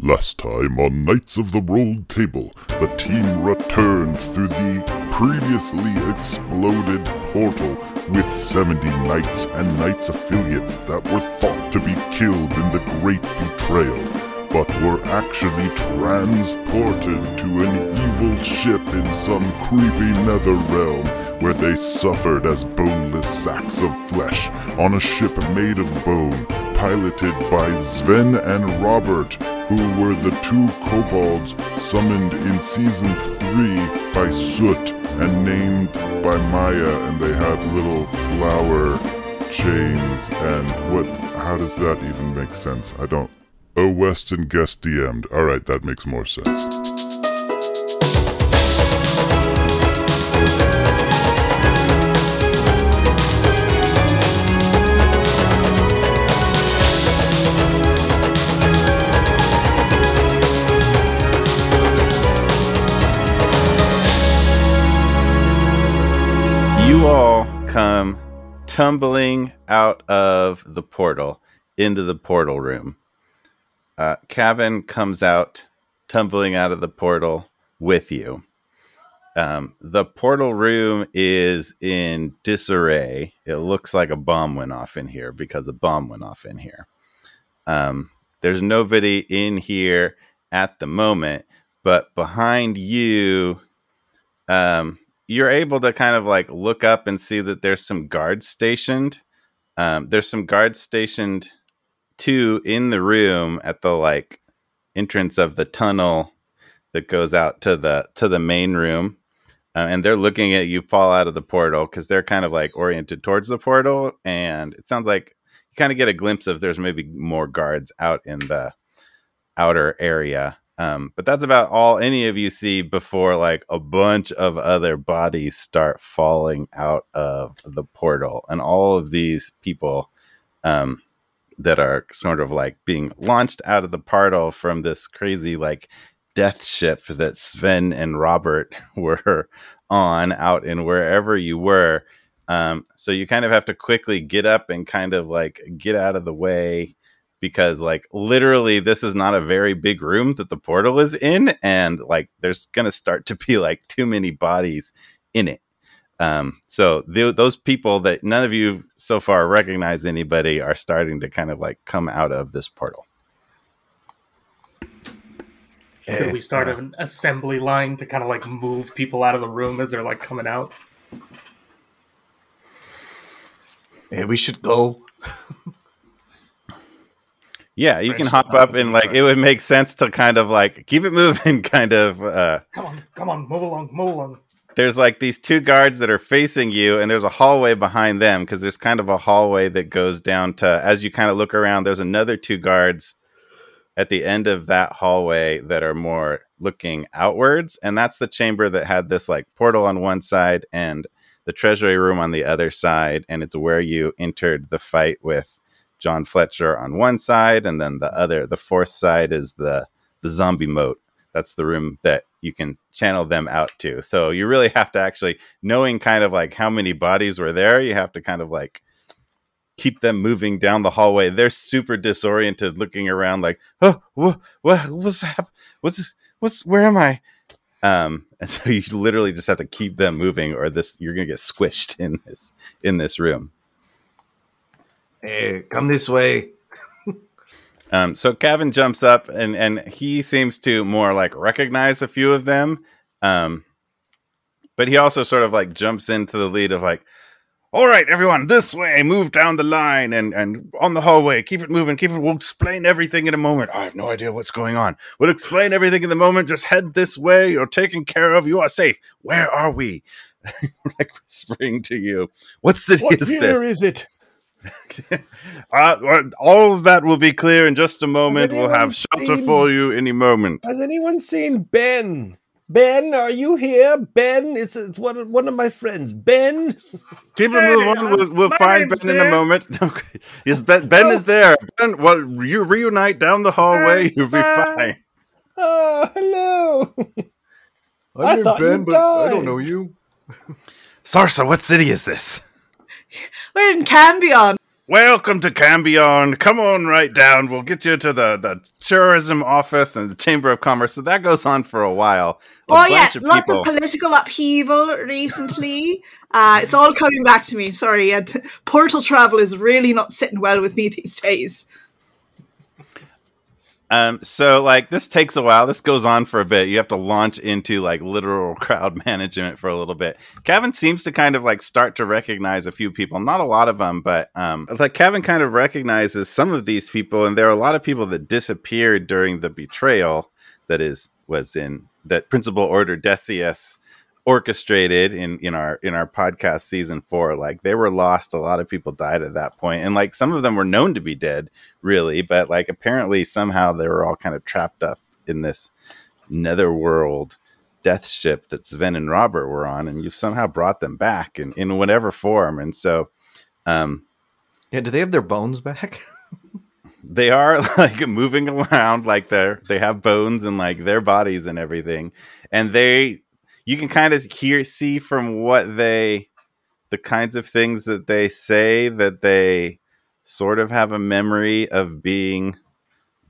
Last time on Knights of the Rolled Table, the team returned through the previously exploded portal with 70 knights and knights affiliates that were thought to be killed in the Great Betrayal, but were actually transported to an evil ship in some creepy nether realm where they suffered as boneless sacks of flesh on a ship made of bone, piloted by Sven and Robert, who were the two kobolds summoned in season 3 by Soot and named by Maya, and they had little flower chains. And what? How does that even make sense? I don't. Oh, Weston guest DM'd. All right, that makes more sense. Come tumbling out of the portal into the portal room. Uh, Kevin comes out, tumbling out of the portal with you. Um, the portal room is in disarray. It looks like a bomb went off in here because a bomb went off in here. Um, there's nobody in here at the moment, but behind you, um, you're able to kind of like look up and see that there's some guards stationed. Um, there's some guards stationed too in the room at the like entrance of the tunnel that goes out to the to the main room, uh, and they're looking at you fall out of the portal because they're kind of like oriented towards the portal, and it sounds like you kind of get a glimpse of there's maybe more guards out in the outer area. Um, but that's about all any of you see before like a bunch of other bodies start falling out of the portal, and all of these people um, that are sort of like being launched out of the portal from this crazy like death ship that Sven and Robert were on out in wherever you were. Um, so you kind of have to quickly get up and kind of like get out of the way because like literally this is not a very big room that the portal is in and like there's gonna start to be like too many bodies in it um so th- those people that none of you so far recognize anybody are starting to kind of like come out of this portal Should we start an assembly line to kind of like move people out of the room as they're like coming out? Yeah, we should go. yeah you can hop up and like it would make sense to kind of like keep it moving kind of uh Come on, come on, move along, move along. there's like these two guards that are facing you and there's a hallway behind them because there's kind of a hallway that goes down to as you kind of look around there's another two guards at the end of that hallway that are more looking outwards and that's the chamber that had this like portal on one side and the treasury room on the other side and it's where you entered the fight with john fletcher on one side and then the other the fourth side is the the zombie moat that's the room that you can channel them out to. So you really have to actually knowing kind of like how many bodies were there, you have to kind of like keep them moving down the hallway. They're super disoriented looking around like, "Oh, what what what's hap- what's what's where am I?" Um and so you literally just have to keep them moving or this you're to get squished in this in this room. Hey, come this way. Um, so Kevin jumps up and and he seems to more like recognize a few of them, um, but he also sort of like jumps into the lead of like, "All right, everyone, this way, move down the line and and on the hallway, keep it moving, keep it. We'll explain everything in a moment. I have no idea what's going on. We'll explain everything in the moment. Just head this way. You're taken care of. You are safe. Where are we?" like whispering to you, "What city What is year this?" is it? uh, all of that will be clear in just a moment. We'll have shelter seen- for you any moment. Has anyone seen Ben? Ben, are you here? Ben, it's, it's one, one of my friends. Ben? Keep it Hey, move uh, We'll, we'll find name's Ben in a moment. Okay. Yes, Ben, ben is there. Ben, well, you reunite down the hallway. Hey, You'll be Ben. fine. Oh, hello. I'm I your thought you Ben, but I don't know you. Sarsa, what city is this? We're in Cambion. Welcome to Cambion. Come on right down. We'll get you to the, the tourism office and the Chamber of Commerce. So that goes on for a while. A oh yeah, of lots people- of political upheaval recently. Uh, it's all coming back to me. Sorry, yeah, t- portal travel is really not sitting well with me these days. Um, so like this takes a while. This goes on for a bit. You have to launch into like literal crowd management for a little bit. Kevin seems to kind of like start to recognize a few people, not a lot of them, but um, like Kevin kind of recognizes some of these people, and there are a lot of people that disappeared during the betrayal that is was in that Principal Order Decius orchestrated in in our in our podcast season four like they were lost a lot of people died at that point and like some of them were known to be dead really but like apparently somehow they were all kind of trapped up in this netherworld death ship that Sven and Robert were on and you've somehow brought them back in in whatever form and so um Yeah, do they have their bones back? they are like moving around like they're they have bones and like their bodies and everything and they you can kind of hear see from what they the kinds of things that they say that they sort of have a memory of being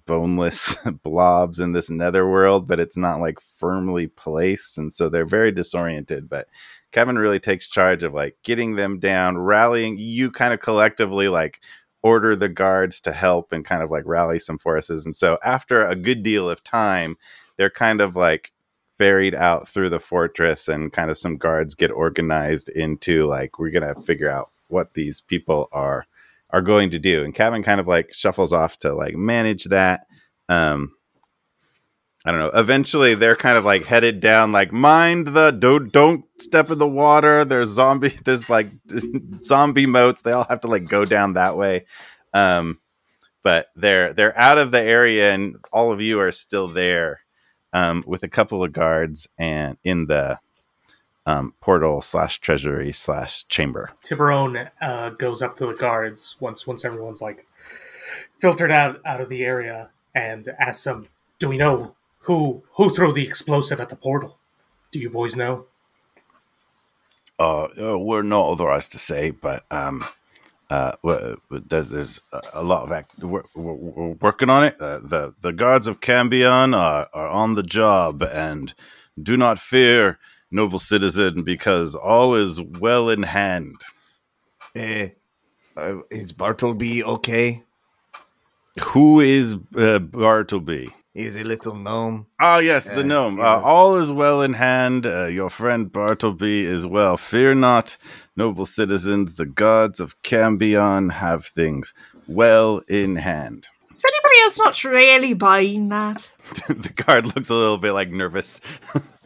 boneless blobs in this netherworld but it's not like firmly placed and so they're very disoriented but kevin really takes charge of like getting them down rallying you kind of collectively like order the guards to help and kind of like rally some forces. And so after a good deal of time, they're kind of like ferried out through the fortress and kind of some guards get organized into like we're to figure out what these people are are going to do. And Kevin kind of like shuffles off to like manage that um I don't know. Eventually, they're kind of like headed down. Like, mind the don't don't step in the water. There's zombie. There's like zombie moats. They all have to like go down that way. Um, but they're they're out of the area, and all of you are still there, um, with a couple of guards and in the um, portal slash treasury slash chamber. Tiburon uh, goes up to the guards once once everyone's like filtered out out of the area and asks them, "Do we know who who threw the explosive at the portal? Do you boys know?" Uh, uh, we're not authorized to say, but um, uh, there's, there's a lot of act. We're, we're, we're working on it. Uh, the the guards of Cambion are, are on the job, and do not fear, noble citizen, because all is well in hand. Eh, uh, is Bartleby okay? Who is uh, Bartleby? He's a little gnome. Ah, yes, the Uh, gnome. Uh, all is well in hand. Uh, your friend Bartleby is well. Fear not, noble citizens. The gods of Cambion have things well in hand. Is anybody else not really buying that? the guard looks a little bit like nervous.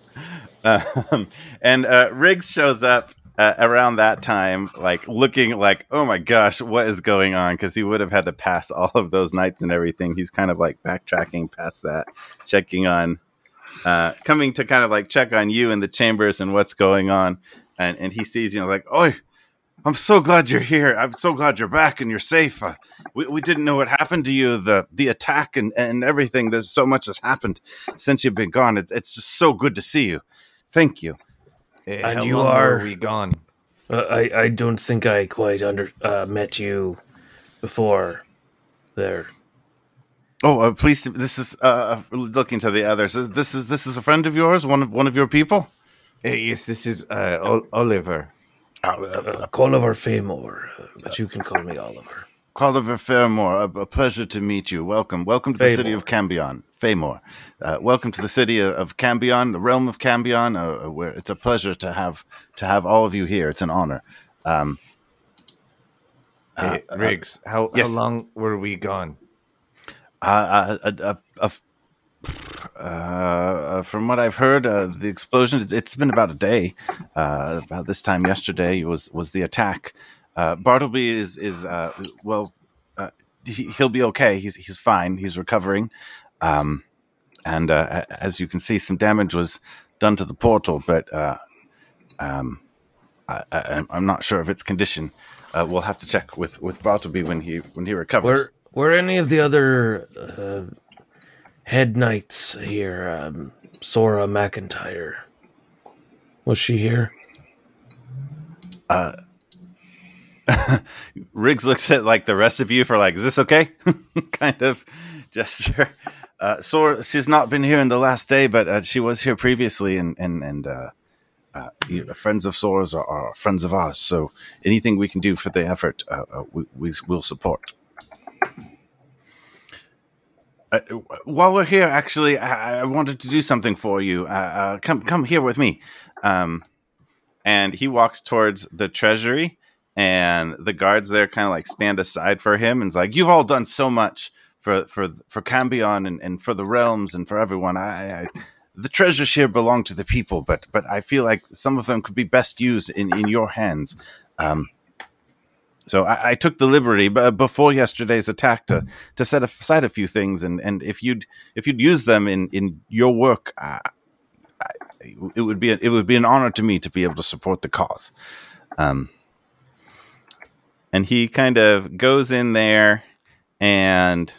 um, and uh, Riggs shows up uh, around that time, like looking like, oh my gosh, what is going on? Because he would have had to pass all of those knights and everything. He's kind of like backtracking past that, checking on, uh, coming to kind of like check on you in the chambers and what's going on. And, and he sees you know, like, oh, I'm so glad you're here. I'm so glad you're back and you're safe. Uh, we, we didn't know what happened to you, the the attack and, and everything. There's so much has happened since you've been gone. It's, it's just so good to see you. Thank you. Eh, And how you long are- were we gone? Uh, I I don't think I quite under uh, met you before there. Oh, uh, please. This is uh, looking to the others. Is this is this is a friend of yours? One of one of your people? Eh, yes, this is uh, Ol- Oliver. Uh, Oliver Famor, uh, but you can call me Oliver. Oliver Fairmore, a, a pleasure to meet you. Welcome, welcome to the city of Cambion. Faymore, uh, welcome to the city of, of Cambion, the realm of Cambion. Uh, where it's a pleasure to have to have all of you here. It's an honor. Um, Eh, uh, Riggs, how, yes. how long were we gone? Uh, uh, uh, uh, uh, uh, from what I've heard, uh, the explosion. It's been about a day. Uh, about this time yesterday was was the attack. Uh, Bartleby is is uh, well. Uh, he, he'll be okay. He's he's fine. He's recovering. Um, and uh, as you can see, some damage was done to the portal, but uh, um, I, I, I'm not sure of its condition. Uh, we'll have to check with with Bartleby when he when he recovers. Were were any of the other uh, head knights here? Um, Sora McIntyre. Was she here? Riggs looks at like the rest of you for like, is this okay? kind of gesture. Uh, she's not been here in the last day, but uh, she was here previously, and and and uh, uh, friends of Sora's are, are friends of ours. So anything we can do for the effort, uh, uh, we, we will support. Uh, while we're here, actually, I, I wanted to do something for you. Come, come here with me. Um, and he walks towards the treasury, and the guards there kind of like stand aside for him, and is like, "You've all done so much for for for Cambion and, and for the realms and for everyone. I, I the treasures here belong to the people, but but I feel like some of them could be best used in in your hands." Um, so I, I took the liberty, but before yesterday's attack, to to set aside a few things, and, and if you'd if you'd use them in, in your work, uh, I, it would be a, it would be an honor to me to be able to support the cause. Um, and he kind of goes in there and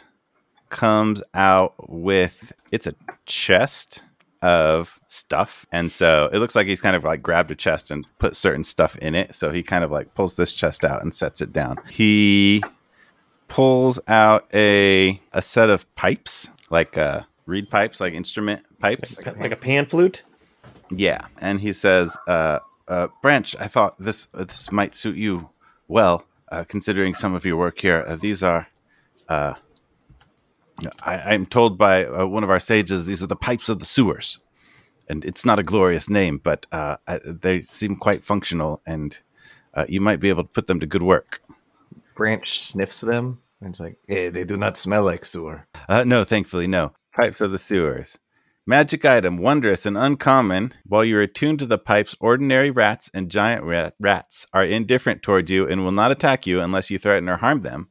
comes out with it's a chest of stuff. And so it looks like he's kind of like grabbed a chest and put certain stuff in it. So he kind of like pulls this chest out and sets it down. He pulls out a a set of pipes like uh reed pipes like instrument pipes. Like a, like a pan flute. yeah, and he says, uh, uh, "Branch, I thought this uh, this might suit you well, uh, considering some of your work here. Uh, these are, uh, I, I'm told by uh, one of our sages, these are the pipes of the sewers, and it's not a glorious name, but uh, I, they seem quite functional, and uh, you might be able to put them to good work." Branch sniffs them and it's like, eh, they do not smell like sewer. Uh, no, thankfully, no. Pipes of the sewers. Magic item, wondrous and uncommon. While you're attuned to the pipes, ordinary rats and giant rat- rats are indifferent toward you and will not attack you unless you threaten or harm them.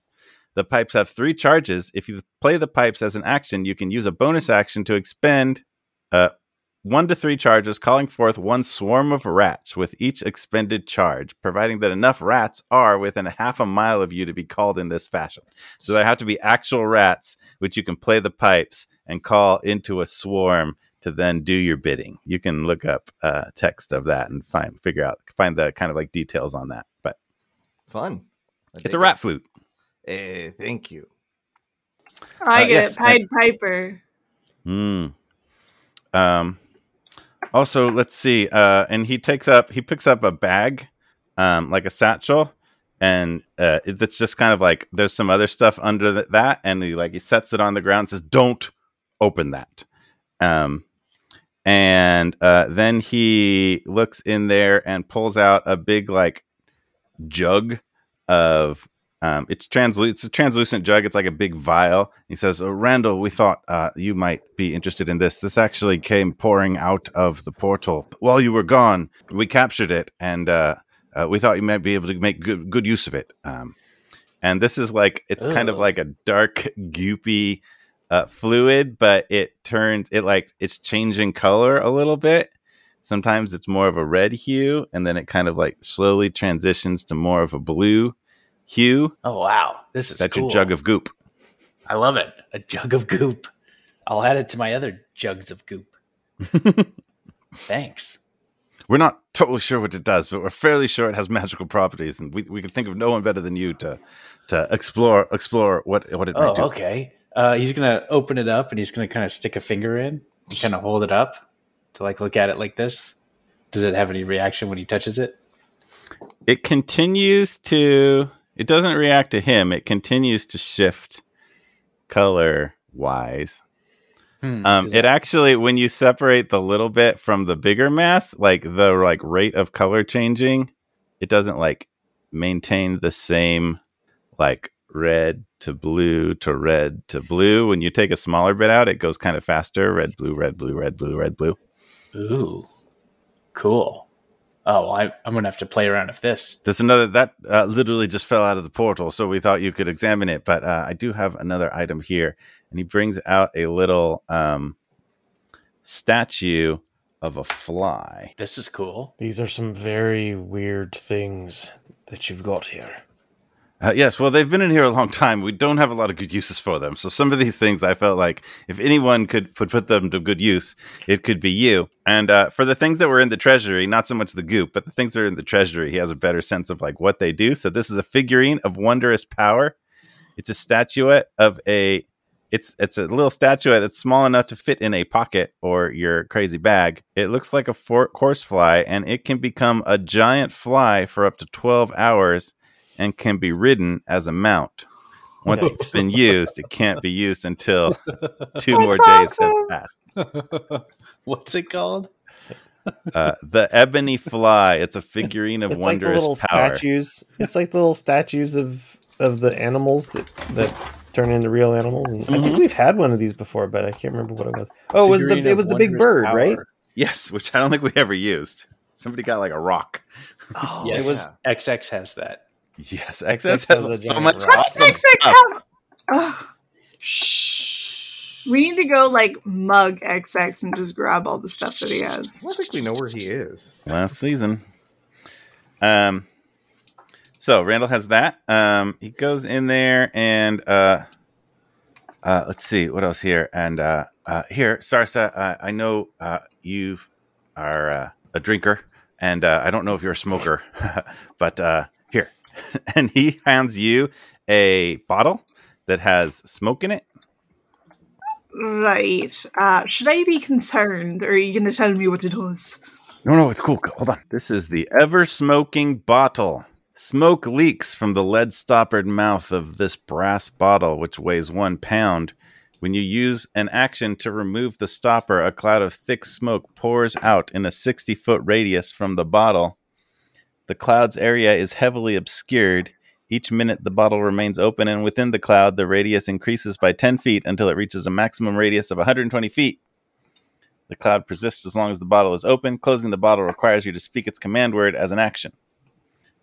The pipes have three charges. If you play the pipes as an action, you can use a bonus action to expend uh, one to three charges, calling forth one swarm of rats with each expended charge, providing that enough rats are within a half a mile of you to be called in this fashion. So there have to be actual rats, which you can play the pipes and call into a swarm to then do your bidding. You can look up uh, text of that and find figure out find the kind of like details on that. But Fun. I it's a rat flute. Eh, thank you. I Uh, get yes, it. Pied Piper. Hmm. Um. Also, let's see. Uh, and he takes up he picks up a bag, um, like a satchel, and uh, it, that's just kind of like there's some other stuff under th- that, and he like he sets it on the ground, and says, "Don't open that." Um, and uh, then he looks in there and pulls out a big like jug of um, it's translu- it's a translucent jug. It's like a big vial. He says, oh, "Randall, we thought uh, you might be interested in this. This actually came pouring out of the portal while you were gone. We captured it, and uh, uh, we thought you might be able to make good good use of it." Um, and this is like it's kind of like a dark, goopy uh, fluid, but it turns it like it's changing color a little bit. Sometimes it's more of a red hue, and then it kind of like slowly transitions to more of a blue hue. Oh wow, this is That's cool. your jug of goop. I love it. A jug of goop. I'll add it to my other jugs of goop. Thanks. We're not totally sure what it does, but we're fairly sure it has magical properties, and we, we can think of no one better than you to to explore explore what what it might Oh, do. okay. Uh, he's gonna open it up and he's gonna kind of stick a finger in and kind of hold it up to like look at it like this. Does it have any reaction when he touches it? It continues to. It doesn't react to him. It continues to shift color wise. Hmm, Um, it that- actually, when you separate the little bit from the bigger mass, like the like rate of color changing, it doesn't like maintain the same like red to blue to red to blue. When you take a smaller bit out, it goes kind of faster. Red, blue, red, blue, red, blue, red, blue. Ooh, cool. Oh, I, I'm gonna have to play around with this. There's another that uh, literally just fell out of the portal, so we thought you could examine it. But uh, I do have another item here, and he brings out a little um, statue of a fly. This is cool. These are some very weird things that you've got here. Uh, yes, well, they've been in here a long time. We don't have a lot of good uses for them. So some of these things, I felt like if anyone could put, put them to good use, it could be you. And uh, for the things that were in the treasury, not so much the goop, but the things that are in the treasury, he has a better sense of like what they do. So this is a figurine of wondrous power. It's a statuette of a. It's it's a little statuette that's small enough to fit in a pocket or your crazy bag. It looks like a for- horsefly, and it can become a giant fly for up to twelve hours and can be ridden as a mount. Once it's been used, it can't be used until two more days have passed. What's it called? Uh, the ebony fly. It's a figurine of It's like the wondrous little power. statues. It's like the little statues of of the animals that that turn into real animals. And I think we've had one of these before, but I can't remember what it was. Oh, it was the it was the big bird, power. right? Yes, which I don't think we ever used. Somebody got like a rock. Oh, Yes, it was- XX has that. Yes, XS XS has has so much rock. awesome Six, six, have- Ugh. We need to go like mug XX and just grab all the stuff that he has. I don't think we know where he is. last season. Um, so Randall has that. Um, he goes in there and uh, uh, let's see what else here. And uh, uh, here, Sarsa, uh, I know uh, you are uh, a drinker, and uh, I don't know if you're a smoker, but uh, here, and he hands you a bottle that has smoke in it. Right. Uh, should I be concerned, or are you going to tell me what it does? No, no, it's cool. Hold on. This is the ever smoking bottle. Smoke leaks from the lead stoppered mouth of this brass bottle, which weighs one pound. When you use an action to remove the stopper, a cloud of thick smoke pours out in a 60 foot radius from the bottle. The cloud's area is heavily obscured. Each minute, the bottle remains open, and within the cloud, the radius increases by 10 feet until it reaches a maximum radius of 120 feet. The cloud persists as long as the bottle is open. Closing the bottle requires you to speak its command word as an action.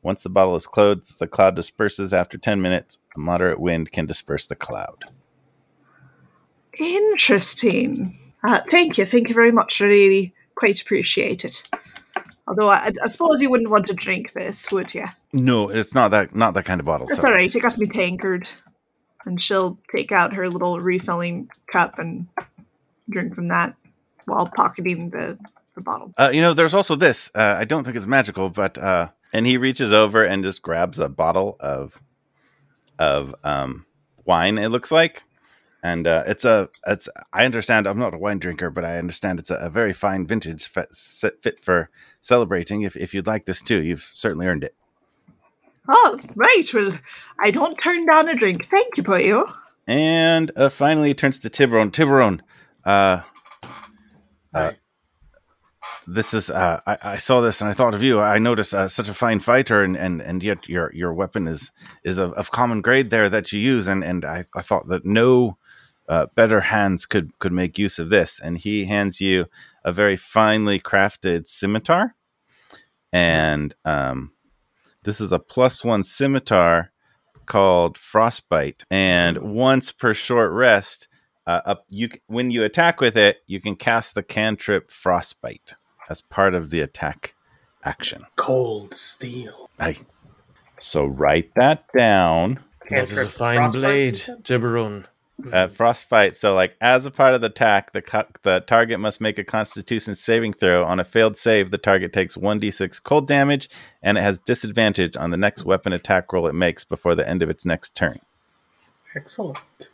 Once the bottle is closed, the cloud disperses after 10 minutes. A moderate wind can disperse the cloud. Interesting. Uh, thank you. Thank you very much. Really quite appreciate it. Although I, I suppose you wouldn't want to drink this, would you? No, it's not that not that kind of bottle. That's so- all right. It got me tankard. And she'll take out her little refilling cup and drink from that while pocketing the, the bottle. Uh, you know, there's also this. Uh, I don't think it's magical, but uh, and he reaches over and just grabs a bottle of of um, wine. It looks like, and uh, it's a it's. I understand. I'm not a wine drinker, but I understand it's a, a very fine vintage fit, fit for celebrating. If if you'd like this too, you've certainly earned it. Oh, right. Well, I don't turn down a drink. Thank you, Poyo. And uh, finally, he turns to Tiburon. Tiburon, uh, uh, this is. Uh, I, I saw this and I thought of you. I noticed uh, such a fine fighter, and, and, and yet your your weapon is is of, of common grade there that you use, and and I, I thought that no uh, better hands could could make use of this. And he hands you a very finely crafted scimitar, and um, this is a plus one scimitar called Frostbite, and once per short rest, uh, up you when you attack with it, you can cast the cantrip Frostbite as part of the attack action. Cold steel. Aye. So write that down. That is a fine frostbite, blade, you? Tiburon. Uh, frostbite. So, like, as a part of the attack, the co- the target must make a Constitution saving throw. On a failed save, the target takes one d6 cold damage, and it has disadvantage on the next weapon attack roll it makes before the end of its next turn. Excellent.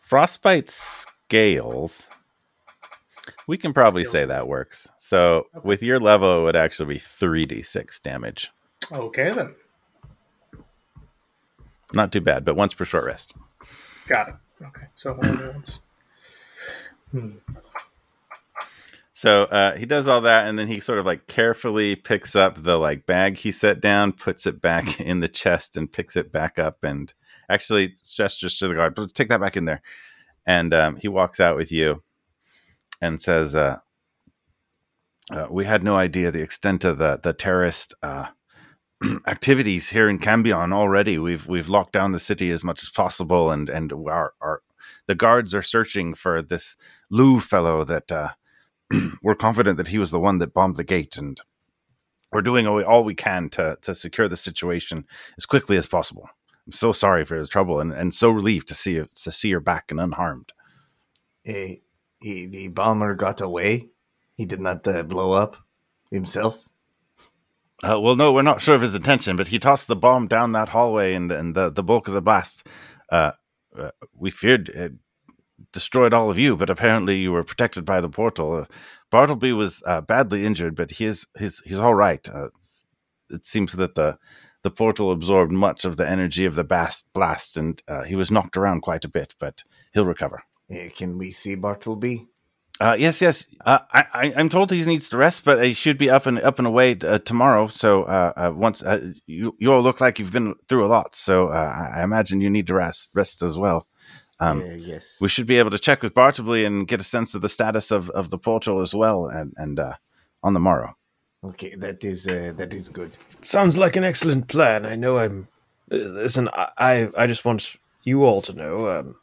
Frostbite scales. We can probably Scales. say that works. So, with your level, it would actually be three d6 damage. Okay then. Not too bad, but once per short rest. Got it. Okay. So once. Hmm. So uh, he does all that, and then he sort of like carefully picks up the like bag he set down, puts it back in the chest, and picks it back up, and actually gestures to the guard, take that back in there. And um, he walks out with you, and says, uh, uh, "We had no idea the extent of the the terrorist uh, activities here in Cambion already. We've we've locked down the city as much as possible, and and our our the guards are searching for this Lou fellow that." Uh, we're confident that he was the one that bombed the gate and we're doing all we can to to secure the situation as quickly as possible. I'm so sorry for his trouble, and, and so relieved to see you to see her back and unharmed. Eh, he, the bomber got away. He did not uh, blow up himself. Uh, well, no, we're not sure of his intention, but he tossed the bomb down that hallway, and and the, the bulk of the blast, uh, uh, we feared, it destroyed all of you. But apparently, you were protected by the portal. Uh, Bartleby was uh, badly injured, but he is he's he's all right. Uh, it seems that the the portal absorbed much of the energy of the blast, blast and he was knocked around quite a bit, but he'll recover. Eh, can we see Bartleby? Uh, yes, yes. Uh, I, I, I'm told he needs to rest, but he should be up and up and away uh, tomorrow. So uh, uh, once uh, you you all look like you've been through a lot, so uh, I imagine you need to rest rest as well. Um, yes. we should be able to check with Bartleby and get a sense of the status of, of the portal as well, and and uh, on the morrow. Okay, that is uh, that is good. Sounds like an excellent plan. I know I'm. Listen, I I, I just want you all to know um,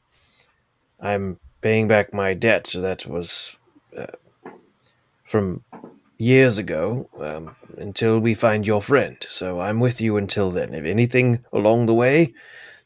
I'm paying back my debt that was uh, from years ago um, until we find your friend. So I'm with you until then. If anything along the way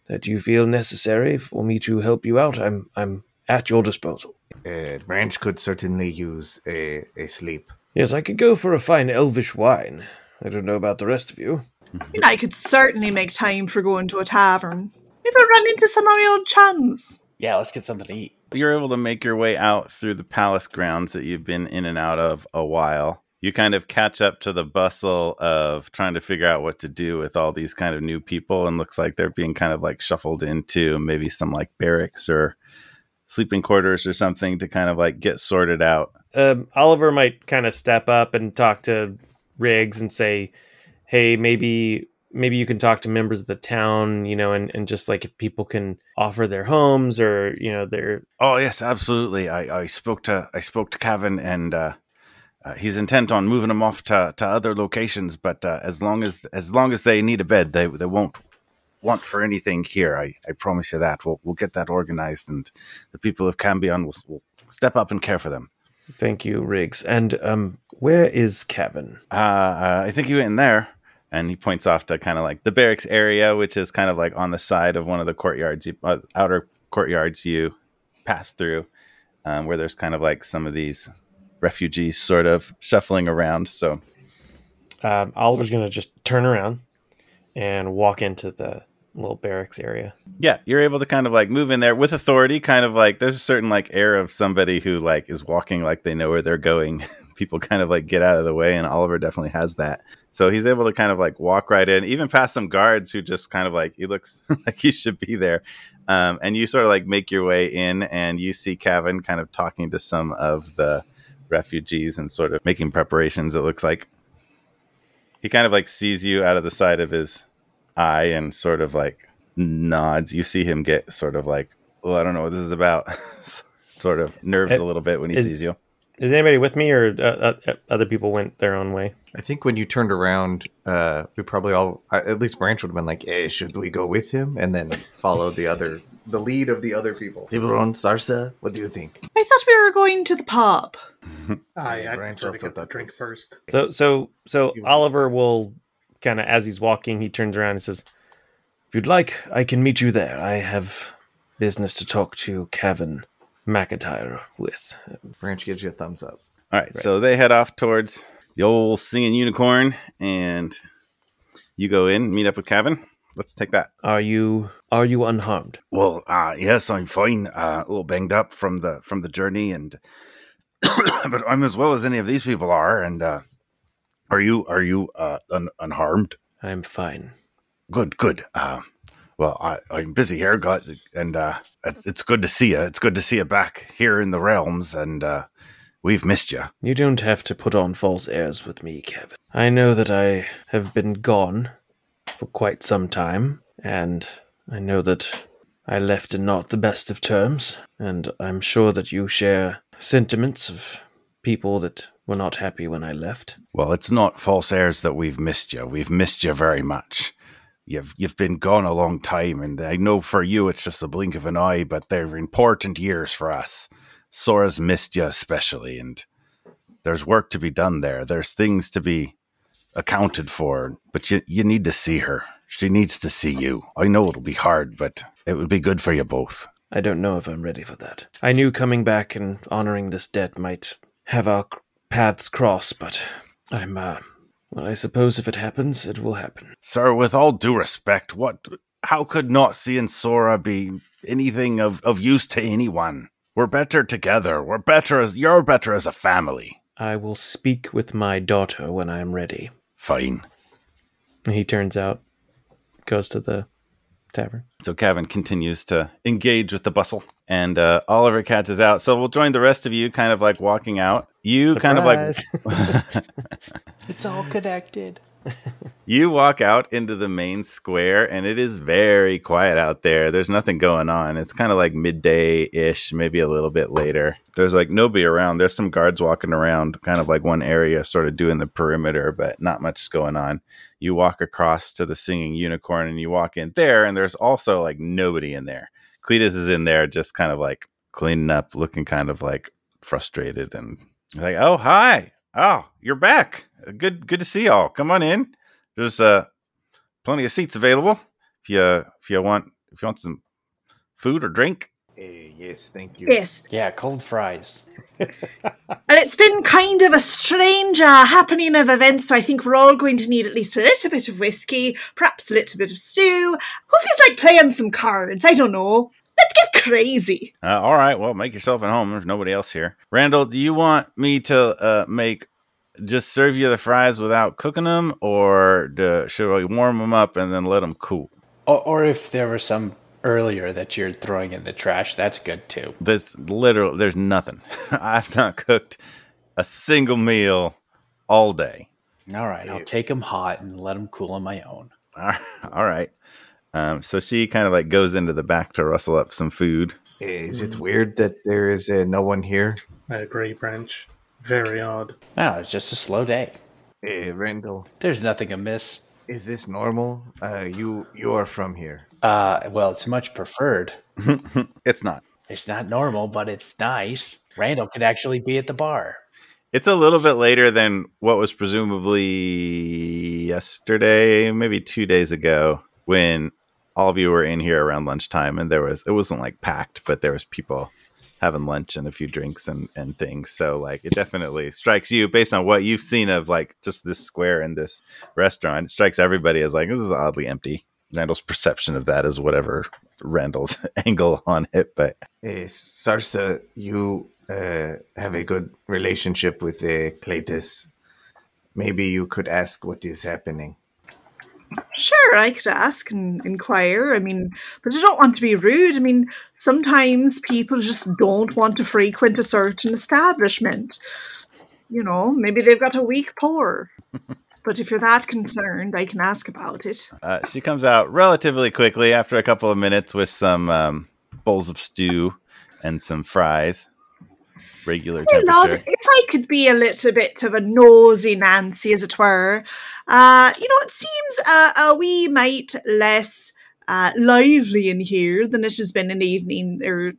that you feel necessary for me to help you out, I'm I'm at your disposal. Uh, Branch could certainly use a, a sleep. Yes, I could go for a fine elvish wine. I don't know about the rest of you. I mean, I could certainly make time for going to a tavern. Maybe run into some of my old chums. Yeah, let's get something to eat. You're able to make your way out through the palace grounds that you've been in and out of a while. You kind of catch up to the bustle of trying to figure out what to do with all these kind of new people, and looks like they're being kind of like shuffled into maybe some like barracks or sleeping quarters or something to kind of like get sorted out. um, Oliver might kind of step up and talk to Riggs and say, "Hey, maybe maybe you can talk to members of the town, you know, and, and just like if people can offer their homes or you know their Oh yes, absolutely. I, I spoke to I spoke to Kevin, and uh, uh, he's intent on moving them off to, to other locations. But uh, as long as as long as they need a bed, they they won't want for anything here. I, I promise you that. We'll we'll get that organized, and the people of Cambion will will step up and care for them. thank you, Riggs. And um, where is Kevin? Uh, uh, I think you went in there. And he points off to kind of like the barracks area, which is kind of like on the side of one of the courtyards, uh, outer courtyards you pass through, um, where there's kind of like some of these refugees sort of shuffling around. So Um, Oliver's gonna just turn around and walk into the little barracks area. yeah, you're able to kind of like move in there with authority. Kind of like there's a certain like air of somebody who like is walking like they know where they're going. People kind of like get out of the way, and Oliver definitely has that. So he's able to kind of like walk right in, even past some guards who just kind of like he looks like he should be there. Um, and you sort of like make your way in, and you see Kevin kind of talking to some of the refugees and sort of making preparations. It looks like he kind of like sees you out of the side of his eye and sort of like nods. You see him get sort of like, well, I don't know what this is about. sort of nerves a little bit when he Is- sees you. Is anybody with me, or uh, uh, other people went their own way? I think when you turned around, uh, we probably all, uh, at least Branch would have been like, "Hey, should we go with him?" And then follow the other, the lead of the other people. Tiburon, Sarsa, what do you think? I thought we were going to the pub. I, Yeah, I Branch prefer to get the thought drink this. first. So, so, so Oliver will kind of, as he's walking, he turns around and says, "If you'd like, I can meet you there. I have business to talk to Kevin McIntyre with." Branch gives you a thumbs up. All right, so they head off towards the old singing unicorn, and you go in, meet up with Kevin. Let's take that. Are you are you unharmed? Well, uh, yes, I'm fine. Uh, a little banged up from the from the journey, and but I'm as well as any of these people are. And uh, are you are you uh, un- unharmed? I'm fine. Good, good. Uh, well, I, I'm busy here, got, and uh, it's, it's good to see you. It's good to see you back here in the realms, and uh, we've missed you. You don't have to put on false airs with me, Kevin. I know that I have been gone for quite some time, and I know that I left in not the best of terms, and I'm sure that you share sentiments of people that were not happy when I left. Well, it's not false airs that we've missed you. We've missed you very much. You've you've been gone a long time, and I know for you it's just a blink of an eye, but they're important years for us. Sora's missed you especially, and there's work to be done there. There's things to be accounted for. But you you need to see her. She needs to see you. I know it'll be hard, but it would be good for you both. I don't know if I'm ready for that. I knew coming back and honoring this debt might have our paths cross, but I'm, uh, well, I suppose if it happens, it will happen. Sir, with all due respect, what how could not seeing Sora be anything of, of use to anyone? We're better together. We're better as you're better as a family. I will speak with my daughter when I am ready. Fine. He turns out, goes to the tavern. So Kevin continues to engage with the bustle, and uh, Oliver catches out. So we'll join the rest of you, kind of like walking out. You kind of like it's all connected. you walk out into the main square, and it is very quiet out there. There's nothing going on. It's kind of like midday ish, maybe a little bit later. There's like nobody around. There's some guards walking around, kind of like one area, sort of doing the perimeter, but not much going on. You walk across to the singing unicorn, and you walk in there, and there's also like nobody in there. Cletus is in there, just kind of like cleaning up, looking kind of like frustrated, and like, oh hi, oh you're back. Good, good to see y'all. Come on in. There's uh plenty of seats available if you if you want if you want some food or drink. Eh, yes, thank you. Yes. Yeah, cold fries. and it's been kind of a strange uh, happening of events, so I think we're all going to need at least a little bit of whiskey, perhaps a little bit of stew. Who feels like playing some cards? I don't know. Let's get crazy. Uh, all right, well, make yourself at home. There's nobody else here. Randall, do you want me to uh, make just serve you the fries without cooking them, or do, should I warm them up and then let them cool? Or, or if there were some earlier that you're throwing in the trash, that's good too. There's literally there's nothing. I've not cooked a single meal all day. All right, I'll take them hot and let them cool on my own. All right. Um, so she kind of like goes into the back to rustle up some food. Is it weird that there is uh, no one here? I agree, Branch. Very odd. No, it's just a slow day. Eh, Randall, There's nothing amiss. is this normal? Uh, you you are from here. Uh, well, it's much preferred. It's not. It's not normal, but it's nice. Randall could actually be at the bar. It's a little bit later than what was presumably yesterday, maybe two days ago, when all of you were in here around lunchtime, and there was it wasn't like packed, but there was people having lunch and a few drinks and and things. So like it definitely strikes you based on what you've seen of like just this square and this restaurant. It strikes everybody as like this is oddly empty. Randall's perception of that is whatever Randall's angle on it, but Eh, Sarsa, you uh, have a good relationship with uh, Cletus. Maybe you could ask what is happening. Sure, I could ask and inquire. I mean, but I don't want to be rude. I mean, sometimes people just don't want to frequent a certain establishment. You know, maybe they've got a weak pour. but if you're that concerned, I can ask about it. Uh, she comes out relatively quickly after a couple of minutes with some um, bowls of stew and some fries, regular Hey, love, if I could be a little bit of a nosy Nancy, as it were, uh, you know, it seems uh, a wee mite less uh, lively in here than it has been in evening or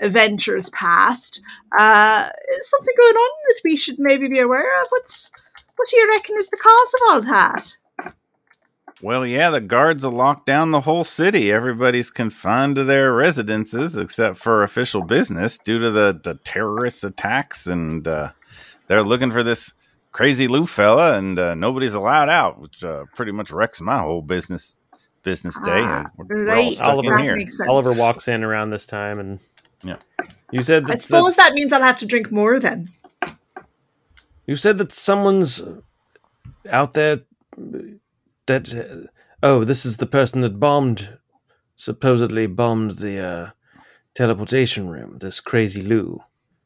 adventures past. Uh, is something going on that we should maybe be aware of? What's what do you reckon is the cause of all that? Well, yeah, the guards have locked down the whole city. Everybody's confined to their residences except for official business due to the, the terrorist attacks, and uh, they're looking for this crazy Lou fella, and uh, nobody's allowed out, which uh, pretty much wrecks my whole business business day. Ah, we're, we're all right. stuck Oliver here. Oliver walks in around this time, and Yeah. you said I that, that suppose that means I'll have to drink more then. You said that someone's out there. That oh, this is the person that bombed, supposedly bombed the uh, teleportation room. This crazy Lou,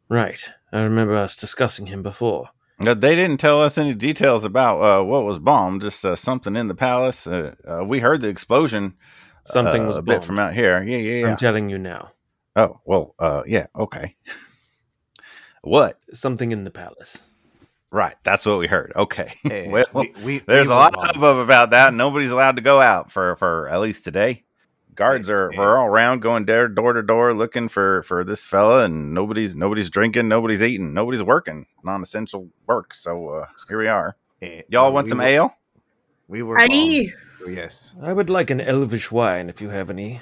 right? I remember us discussing him before. They didn't tell us any details about uh, what was bombed, just uh, something in the palace. Uh, uh, we heard the explosion. Something uh, was a bit from out here. Yeah, yeah, yeah. I'm telling you now. Oh, well, uh, yeah, okay. what? Something in the palace. Right, that's what we heard. Okay. Eh, well, we- we- there's we a lot will of not. hubbub about that. Nobody's allowed to go out for, for at least today. Guards Yes, are yeah. we're all around going door door to door looking for for this fella, and nobody's nobody's drinking, nobody's eating, nobody's working, non essential work. So uh, here we are. Eh, Y'all want we some were- ale? We were. Aye. bombed. Yes. I would like an elvish wine if you have any.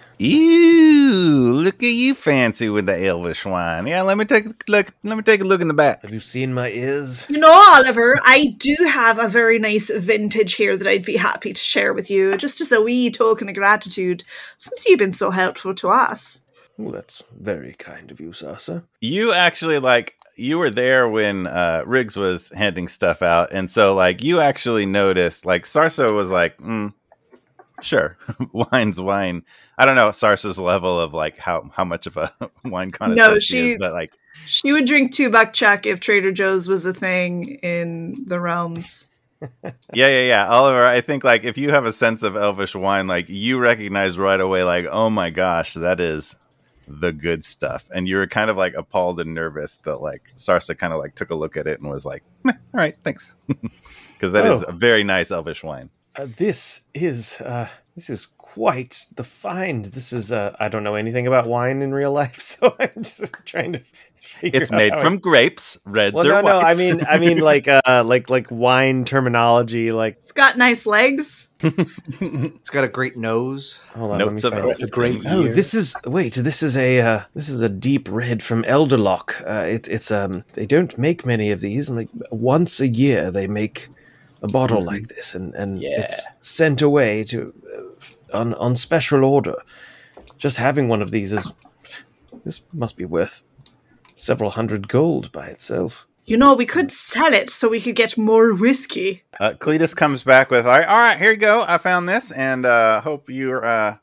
Ew! Look at you, fancy with the Elvish wine. Yeah, let me take a look. Let me take a look in the back. Have you seen my ears? You know, Oliver, I do have a very nice vintage here that I'd be happy to share with you, just as a wee token of gratitude, since you've been so helpful to us. Oh, that's very kind of you, Sasa. You actually like you were there when uh, Riggs was handing stuff out, and so like you actually noticed. Like Sarsa was like, mm, "Sure, wine's wine." I don't know Sarsa's level of like how how much of a wine connoisseur she, she- is, but like She would drink two buck chuck if Trader Joe's was a thing in the realms. yeah, yeah, yeah. Oliver, I think like if you have a sense of elvish wine, like you recognize right away, like, oh my gosh, that is the good stuff. And you were kind of like appalled and nervous that like Sarsa kind of like took a look at it and was like, all right, thanks. Because that is Oh. a very nice elvish wine. Uh, this is uh, this is quite the find. This is uh, I don't know anything about wine in real life, so I'm just trying to. Figure It's out made how from grapes, reds Well, or no, no. I mean, I mean, like, uh, like, like wine terminology. Like, It's got nice legs. It's got a great nose. hold on, notes of me find elf it. great. Oh, year. this is wait. This is a uh, this is a deep red from Elderlock. Uh, it, it's um they don't make many of these, and like once a year they make a bottle like this, and and Yeah. it's sent away to uh, on on special order. Just having one of these is this must be worth several hundred gold by itself. You know, we could sell it so we could get more whiskey. Uh, Cletus comes back with, all right, all right, here you go. I found this, and uh, hope you're, uh,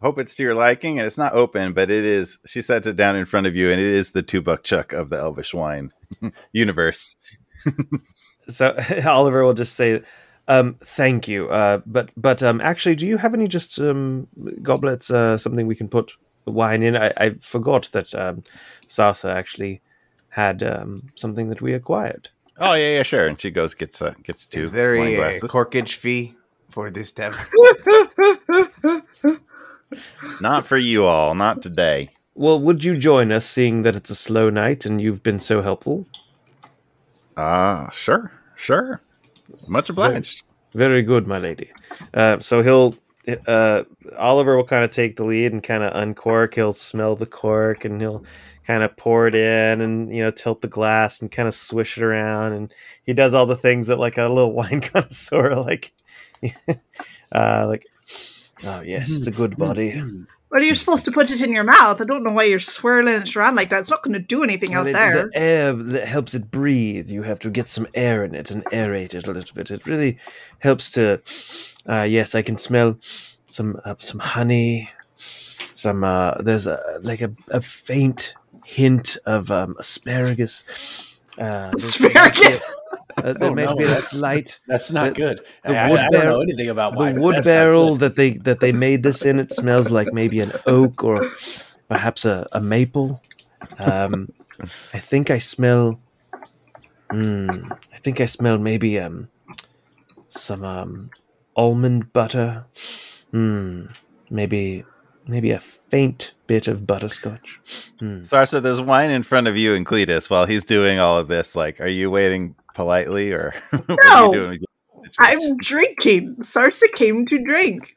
hope it's to your liking. And it's not open, but it is. She sets it down in front of you, and it is the two buck chuck of the Elvish wine universe. So Oliver will just say, um, "Thank you, uh, but but um, actually, do you have any just um, goblets? Uh, something we can put wine in? I, I forgot that um, Sarsa actually had um, something that we acquired. Oh yeah, yeah, sure. And she goes gets uh, gets two Is there wine a, glasses. corkage fee for this tavern? Not for you all, not today. Well, would you join us, seeing that it's a slow night and you've been so helpful? Uh sure, sure. Much obliged. Very good, my lady. Uh, so he'll uh, Oliver will kind of take the lead and kind of uncork. He'll smell the cork and he'll kind of pour it in and you know tilt the glass and kind of swish it around. And he does all the things that like a little wine connoisseur like. uh, like, oh yes, it's a good body. But you're supposed to put it in your mouth. I don't know why you're swirling it around like that. It's not going to do anything out it- there. The air that helps it breathe. You have to get some air in it and aerate it a little bit. It really helps to. Uh, yes, I can smell some uh, some honey. Some uh, there's a like a, a faint hint of um, asparagus. Uh, Asparagus. Uh, there Oh, may no, be a that's- slight That's not The- good. the I, wood I, I don't barrel- know anything about wine. but wood barrel that they that they made this in. It smells like maybe an oak or perhaps a, a maple. Um, I think I smell. Mm, I think I smell maybe um some um almond butter. Hmm. Maybe maybe a faint bit of butterscotch. Hmm. Sarsa, there's wine in front of you and Cletus while he's doing all of this. Like, are you waiting politely or what are No. you doing? with your situation? I'm drinking. Sarsa came to drink.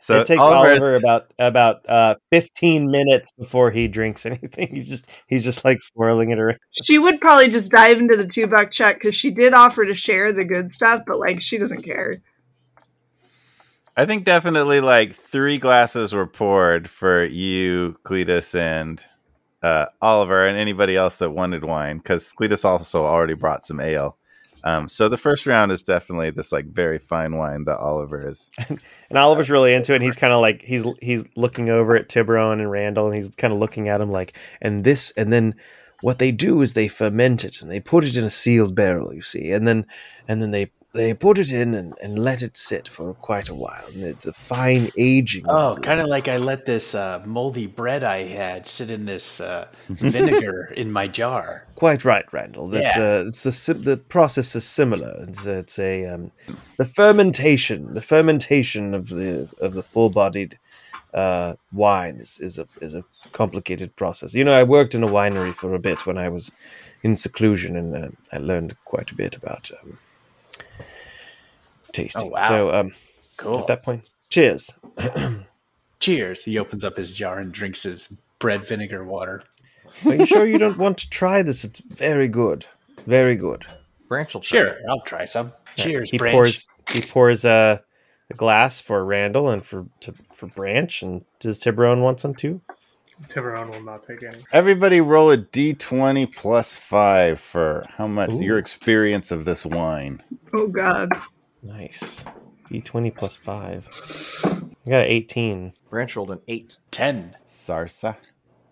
so it takes Oliver, Oliver about about uh, fifteen minutes before he drinks anything. He's just he's just like swirling it around. She would probably just dive into the two buck check because she did offer to share the good stuff, but like she doesn't care. I think definitely like three glasses were poured for you, Cletus, and uh, Oliver, and anybody else that wanted wine, because Cletus also already brought some ale. Um, so the first round is definitely this like very fine wine that Oliver is. And Oliver's really into it. And he's kind of like he's he's looking over at Tiburon and Randall, and he's kind of looking at him like, and this, and then what they do is they ferment it and they put it in a sealed barrel, you see, and then and then they they put it in and, and let it sit for quite a while, and it's a fine aging. Oh, kind of like I let this uh, moldy bread I had sit in this uh, vinegar in my jar. Quite right, Randall. That's Yeah. uh, it's the the process is similar. It's, it's a um, the fermentation, the fermentation of the of the full bodied uh, wine is, is a is a complicated process. You know, I worked in a winery for a bit when I was in seclusion, and uh, I learned quite a bit about um, tasting. Oh, wow. So um, Cool. at that point, cheers. Cheers. He opens up his jar and drinks his bread vinegar water. Are you sure you don't want to try this? It's very good, very good. Branch will try. Sure, I'll try some. Cheers, he Branch. pours he pours a, a glass for Randall and for to, for Branch. And does Tiburon want some too? Tiburon will not take any. Everybody roll a d20 plus five for how much Ooh. your experience of this wine. Oh god. Nice. D twenty plus five. I got an eighteen. Branch rolled an eight. Ten. Sarsa.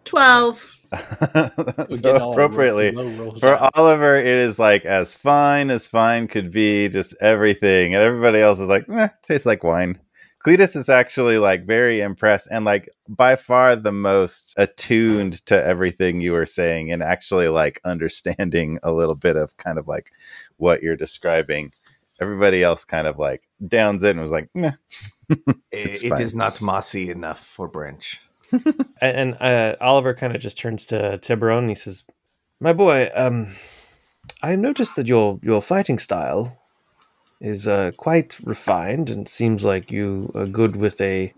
12. So get all appropriately for out. Oliver, it is like as fine as fine could be, just everything, and everybody else is like, eh, tastes like wine. Cletus is actually like very impressed and like by far the most attuned to everything you were saying and actually like understanding a little bit of kind of like what you're describing. Everybody else kind of like downs it and was like, meh. It's It fine. is not mossy enough for Branch. And, and uh, Oliver kind of just turns to Tiburon and he says, "My boy, um, I noticed that your your fighting style is uh, quite refined and seems like you are good with a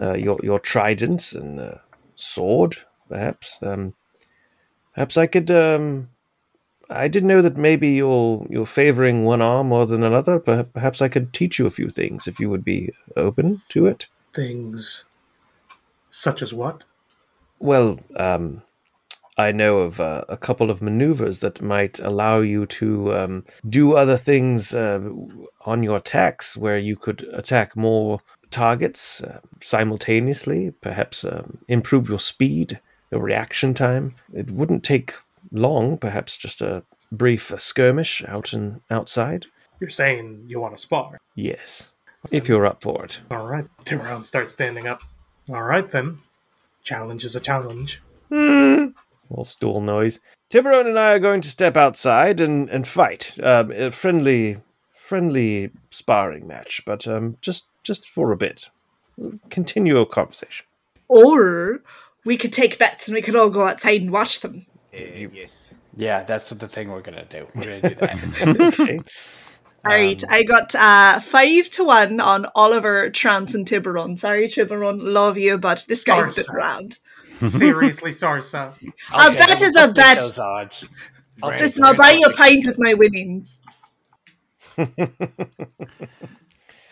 uh, your your trident and uh, sword, perhaps. Um, perhaps I could. Um, I didn't know that maybe you're you're favoring one arm more than another. Perhaps, perhaps I could teach you a few things if you would be open to it. Things such as what? Well, um, I know of uh, a couple of maneuvers that might allow you to um, do other things uh, on your attacks, where you could attack more targets uh, simultaneously, perhaps um, improve your speed, your reaction time. It wouldn't take long, perhaps just a brief uh, skirmish out and outside. You're saying you want to spar. Yes, if you're up for it. All right. Tiburon starts standing up. All right, then. Challenge is a challenge. little stool noise. Tiburon and I are going to step outside and, and fight. Um, a friendly, friendly sparring match, but um, just just for a bit. Continue our conversation. Or we could take bets and we could all go outside and watch them. Uh, yes. Yeah, that's the thing we're gonna do. We're gonna do that. Okay. All right, I got uh, five to one on Oliver, Trance, and Tiburon. Sorry, Tiburon, love you, but this guy's been Sarsa. around. Seriously, Sarsa. I'll A bet is a I'll take bet. Those odds. I'll Right. take Listen, I'll those buy you a pint with my winnings.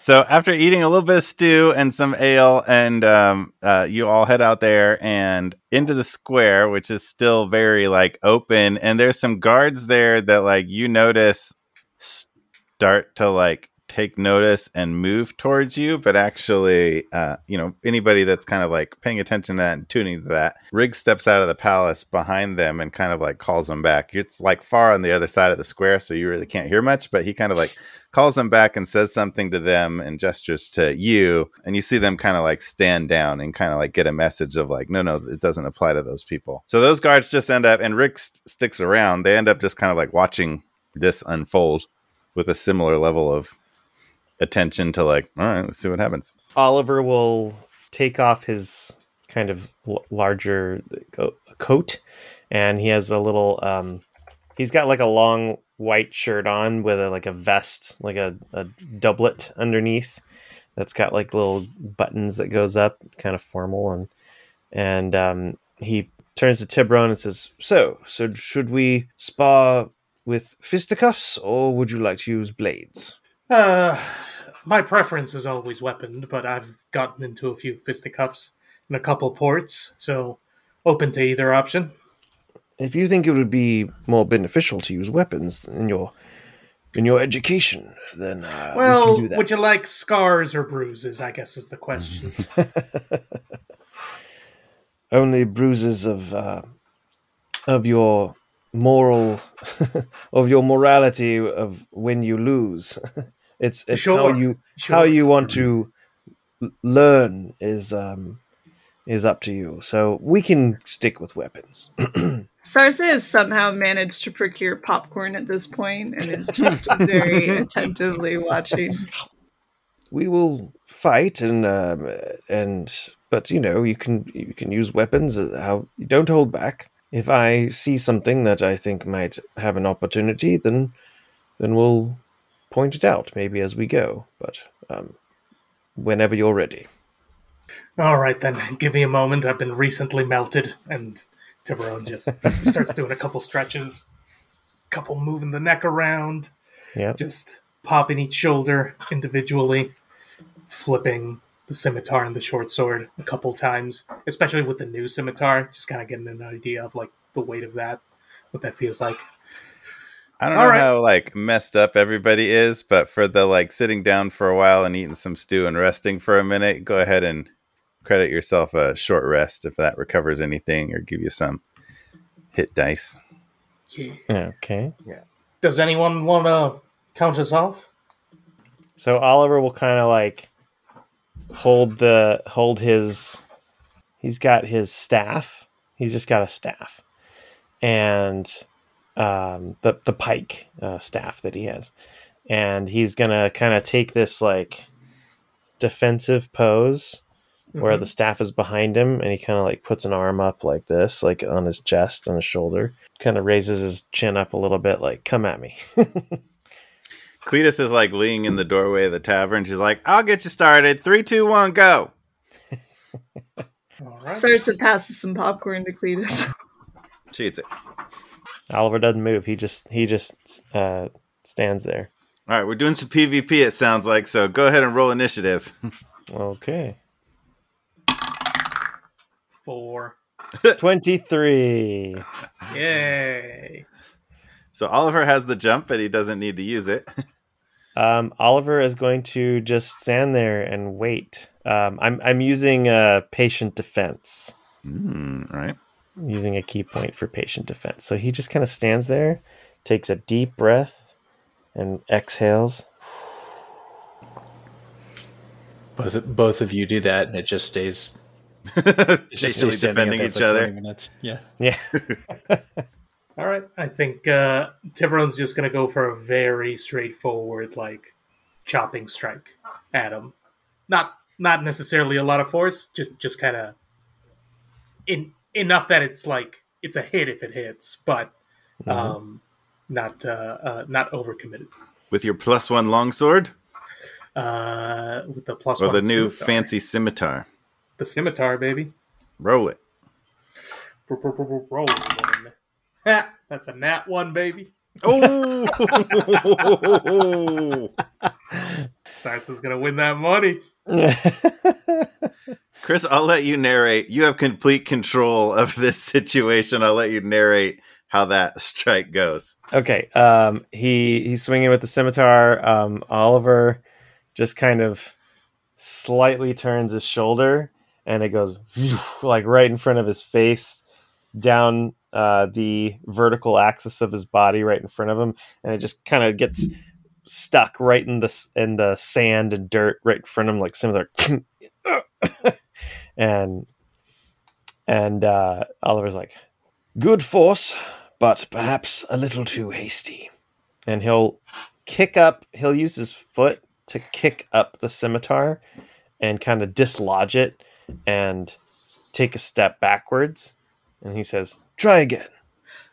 So after eating a little bit of stew and some ale, and um, uh, you all head out there and into the square, which is still very like open, and there's some guards there that like you notice start to like take notice and move towards you, but actually, uh, you know, anybody that's kind of like paying attention to that and tuning to that, Riggs steps out of the palace behind them and kind of like calls them back. It's like far on the other side of the square, so you really can't hear much, but he kind of like calls them back and says something to them and gestures to you and you see them kind of like stand down and kind of like get a message of like no no it doesn't apply to those people so those guards just end up and rick st- sticks around they end up just kind of like watching this unfold with a similar level of attention to like all right let's see what happens Oliver will take off his kind of larger co- coat, and he has a little. Um, he's got like a long white shirt on with a like a vest, like a, a doublet underneath. That's got like little buttons that goes up, kind of formal, and and um, he turns to Tiburon and says, "So, so should we spar with fisticuffs, or would you like to use blades?" Uh, my preference is always weaponed, but I've gotten into a few fisticuffs in a couple ports, so open to either option. if you think it would be more beneficial to use weapons in your in your education, then uh, we well, can do that. would you like scars or bruises? I guess is the question. Only bruises of uh, of your moral of your morality of when you lose. it's it's how you sure. how you want to learn is um is up to you. So we can stick with weapons. Sarsa has somehow managed to procure popcorn at this point and is just very attentively watching. we will fight and um, and but you know, you can you can use weapons. uh, How you don't hold back. If I see something that I think might have an opportunity, then then we'll point it out maybe as we go. But um, whenever you're ready. All right, then. Give me a moment. I've been recently melted, and Tiburon just starts doing a couple stretches, couple moving the neck around, Yeah. just popping each shoulder individually, flipping the scimitar and the short sword a couple times, especially with the new scimitar. Just kind of getting an idea of like the weight of that, what that feels like. I don't All know right. how like messed up everybody is, but for the like sitting down for a while and eating some stew and resting for a minute, go ahead and credit yourself a short rest if that recovers anything or give you some hit dice. Yeah. Okay. Does anyone want to count us off? So Oliver will kind of like hold the hold his he's got his staff. He's just got a staff. And um the the pike uh, staff that he has. And he's going to kind of take this like defensive pose where the staff is behind him and he kind of like puts an arm up like this like on his chest on his shoulder kind of raises his chin up a little bit like come at me Cletus is like leaning in the doorway of the tavern. She's like, I'll get you started. Three, two, one, go. All right. Sarsa passes some popcorn to Cletus. She eats it. Oliver doesn't move he just he just uh stands there All right, we're doing some PvP, it sounds like. So go ahead and roll initiative. okay Four. 23 Yay. So Oliver has the jump, but he doesn't need to use it. um oliver is going to just stand there and wait um i'm i'm using uh patient defense Mm, all right. I'm using a ki point for patient defense so he just kind of stands there takes a deep breath and exhales Both both of you do that, and it just stays. It just Basically stays defending each other. Minutes. Yeah. yeah All right. I think uh, Tiburon's just going to go for a very straightforward, like, chopping strike at him. Not not necessarily a lot of force, just just kind of in enough that it's like it's a hit if it hits, but um, not uh, uh, not overcommitted. With your plus one longsword Uh, with the plus or one the new scimitar. fancy scimitar. the scimitar, baby. Roll it. Roll one. Ha, that's a nat one, baby. Oh! Sarsa's gonna win that money. Chris, I'll let you narrate. You have complete control of this situation. I'll let you narrate how that strike goes. Okay. Um, he he's swinging with the scimitar. Um, Oliver just kind of slightly turns his shoulder, and it goes like right in front of his face, down uh, the vertical axis of his body, right in front of him, and it just kind of gets stuck right in the in the sand and dirt right in front of him, like scimitar, and and uh, Oliver's like, "Good force." but perhaps a little too hasty. And he'll kick up, he'll use his foot to kick up the scimitar and kind of dislodge it and take a step backwards. And he says, Try again.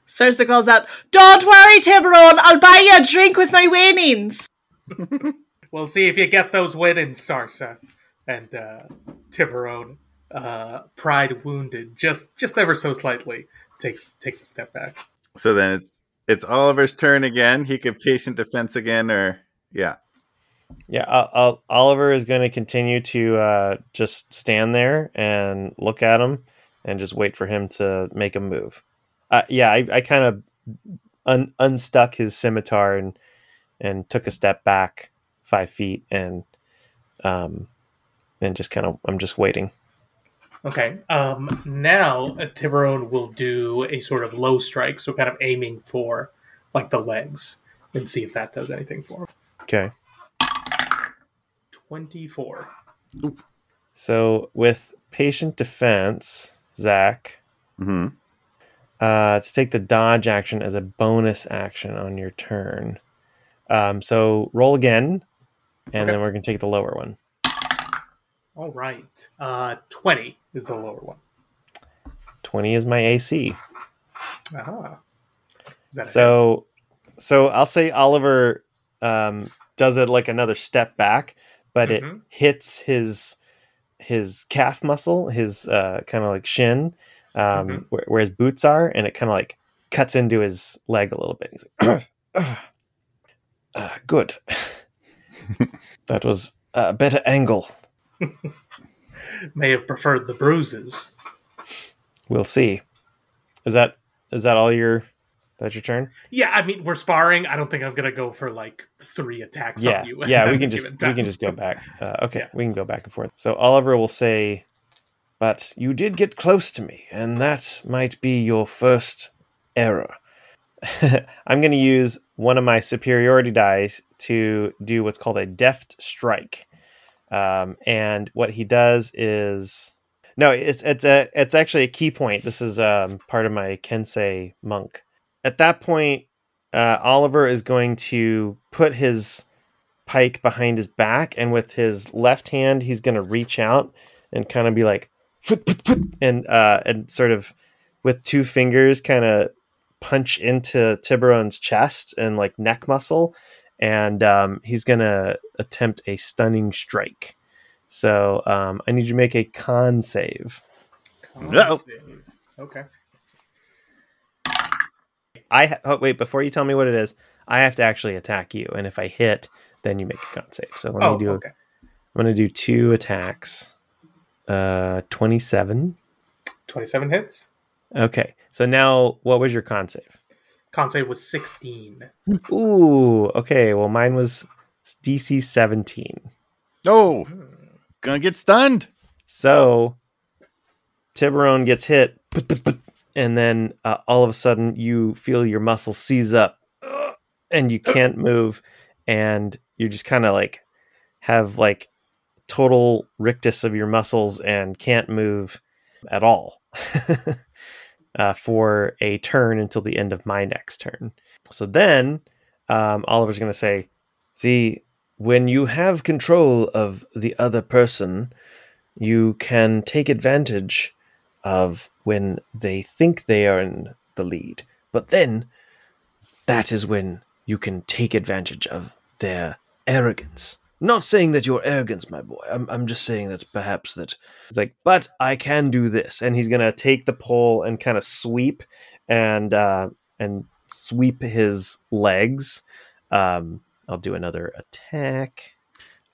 Sarsa calls out, Don't worry, Tiburon, I'll buy you a drink with my winnings. We'll see if you get those winnings, Sarsa. And uh, Tiburon, uh, pride wounded, just just ever so slightly, takes takes a step back. So then it's it's Oliver's turn again. He could patient defense again, or yeah. Yeah, I'll, I'll, Oliver is going to continue to uh, just stand there and look at him and just wait for him to make a move. Uh, yeah, I, I kind of un- unstuck his scimitar and and took a step back five feet and um and just kind of I'm just waiting. Okay. Um, now Tiburon will do a sort of low strike, so kind of aiming for like the legs, and see if that does anything for him. Okay. Twenty four. So with patient defense, Zach, hmm uh, to take the dodge action as a bonus action on your turn. Um, so roll again, and Okay. then we're gonna take the lower one. All right. Uh, 20 is the lower one. 20 is my AC. Aha. Is that a hit? So, so I'll say Oliver um, does it like another step back, but it Mhm. hits his his calf muscle, his uh, kind of like shin, um, Mhm. where, where his boots are, and it kind of like cuts into his leg a little bit. He's like, uh, "Good, that was a better angle. May have preferred the bruises. We'll see." Is that is that all your that's your turn? Yeah, I mean, we're sparring. I don't think I'm going to go for like three attacks yeah, on you. yeah, we can just we can just go back. Uh, okay, Yeah. we can go back and forth. So Oliver will say, "But you did get close to me, and that might be your first error." I'm going to use one of my superiority dice to do what's called a deft strike, um, and what he does is no, it's it's a it's actually a ki point. This is um, part of my Kensei monk. At that point, uh, Oliver is going to put his pike behind his back, and with his left hand, he's going to reach out and kind of be like, and uh, and sort of with two fingers, kind of punch into Tiburon's chest and like neck muscle, and um, he's going to attempt a stunning strike. So um, I need you to make a con save. Con Uh-oh. save. Okay. I ha- oh, wait before you tell me what it is. I have to actually attack you, and if I hit, then you make a con save. So let Oh, me do. okay. I'm going to do two attacks. Uh, 27. 27 hits. Okay. So now, what was your con save? Con save was 16. Ooh. Okay. Well, mine was DC 17. Oh, gonna get stunned. So Tiburon gets hit, and then uh, all of a sudden you feel your muscles seize up, and you can't move, and you just kind of like have like total rictus of your muscles and can't move at all uh, for a turn until the end of my next turn. So then um, Oliver's going to say, "See, when you have control of the other person." you can take advantage of when they think they are in the lead. But then that is when you can take advantage of their arrogance. Not saying that you're arrogance, my boy. I'm, I'm just saying that perhaps that it's like, but I can do this. And he's gonna take the pole and kind of sweep and uh, and sweep his legs. Um, I'll do another attack.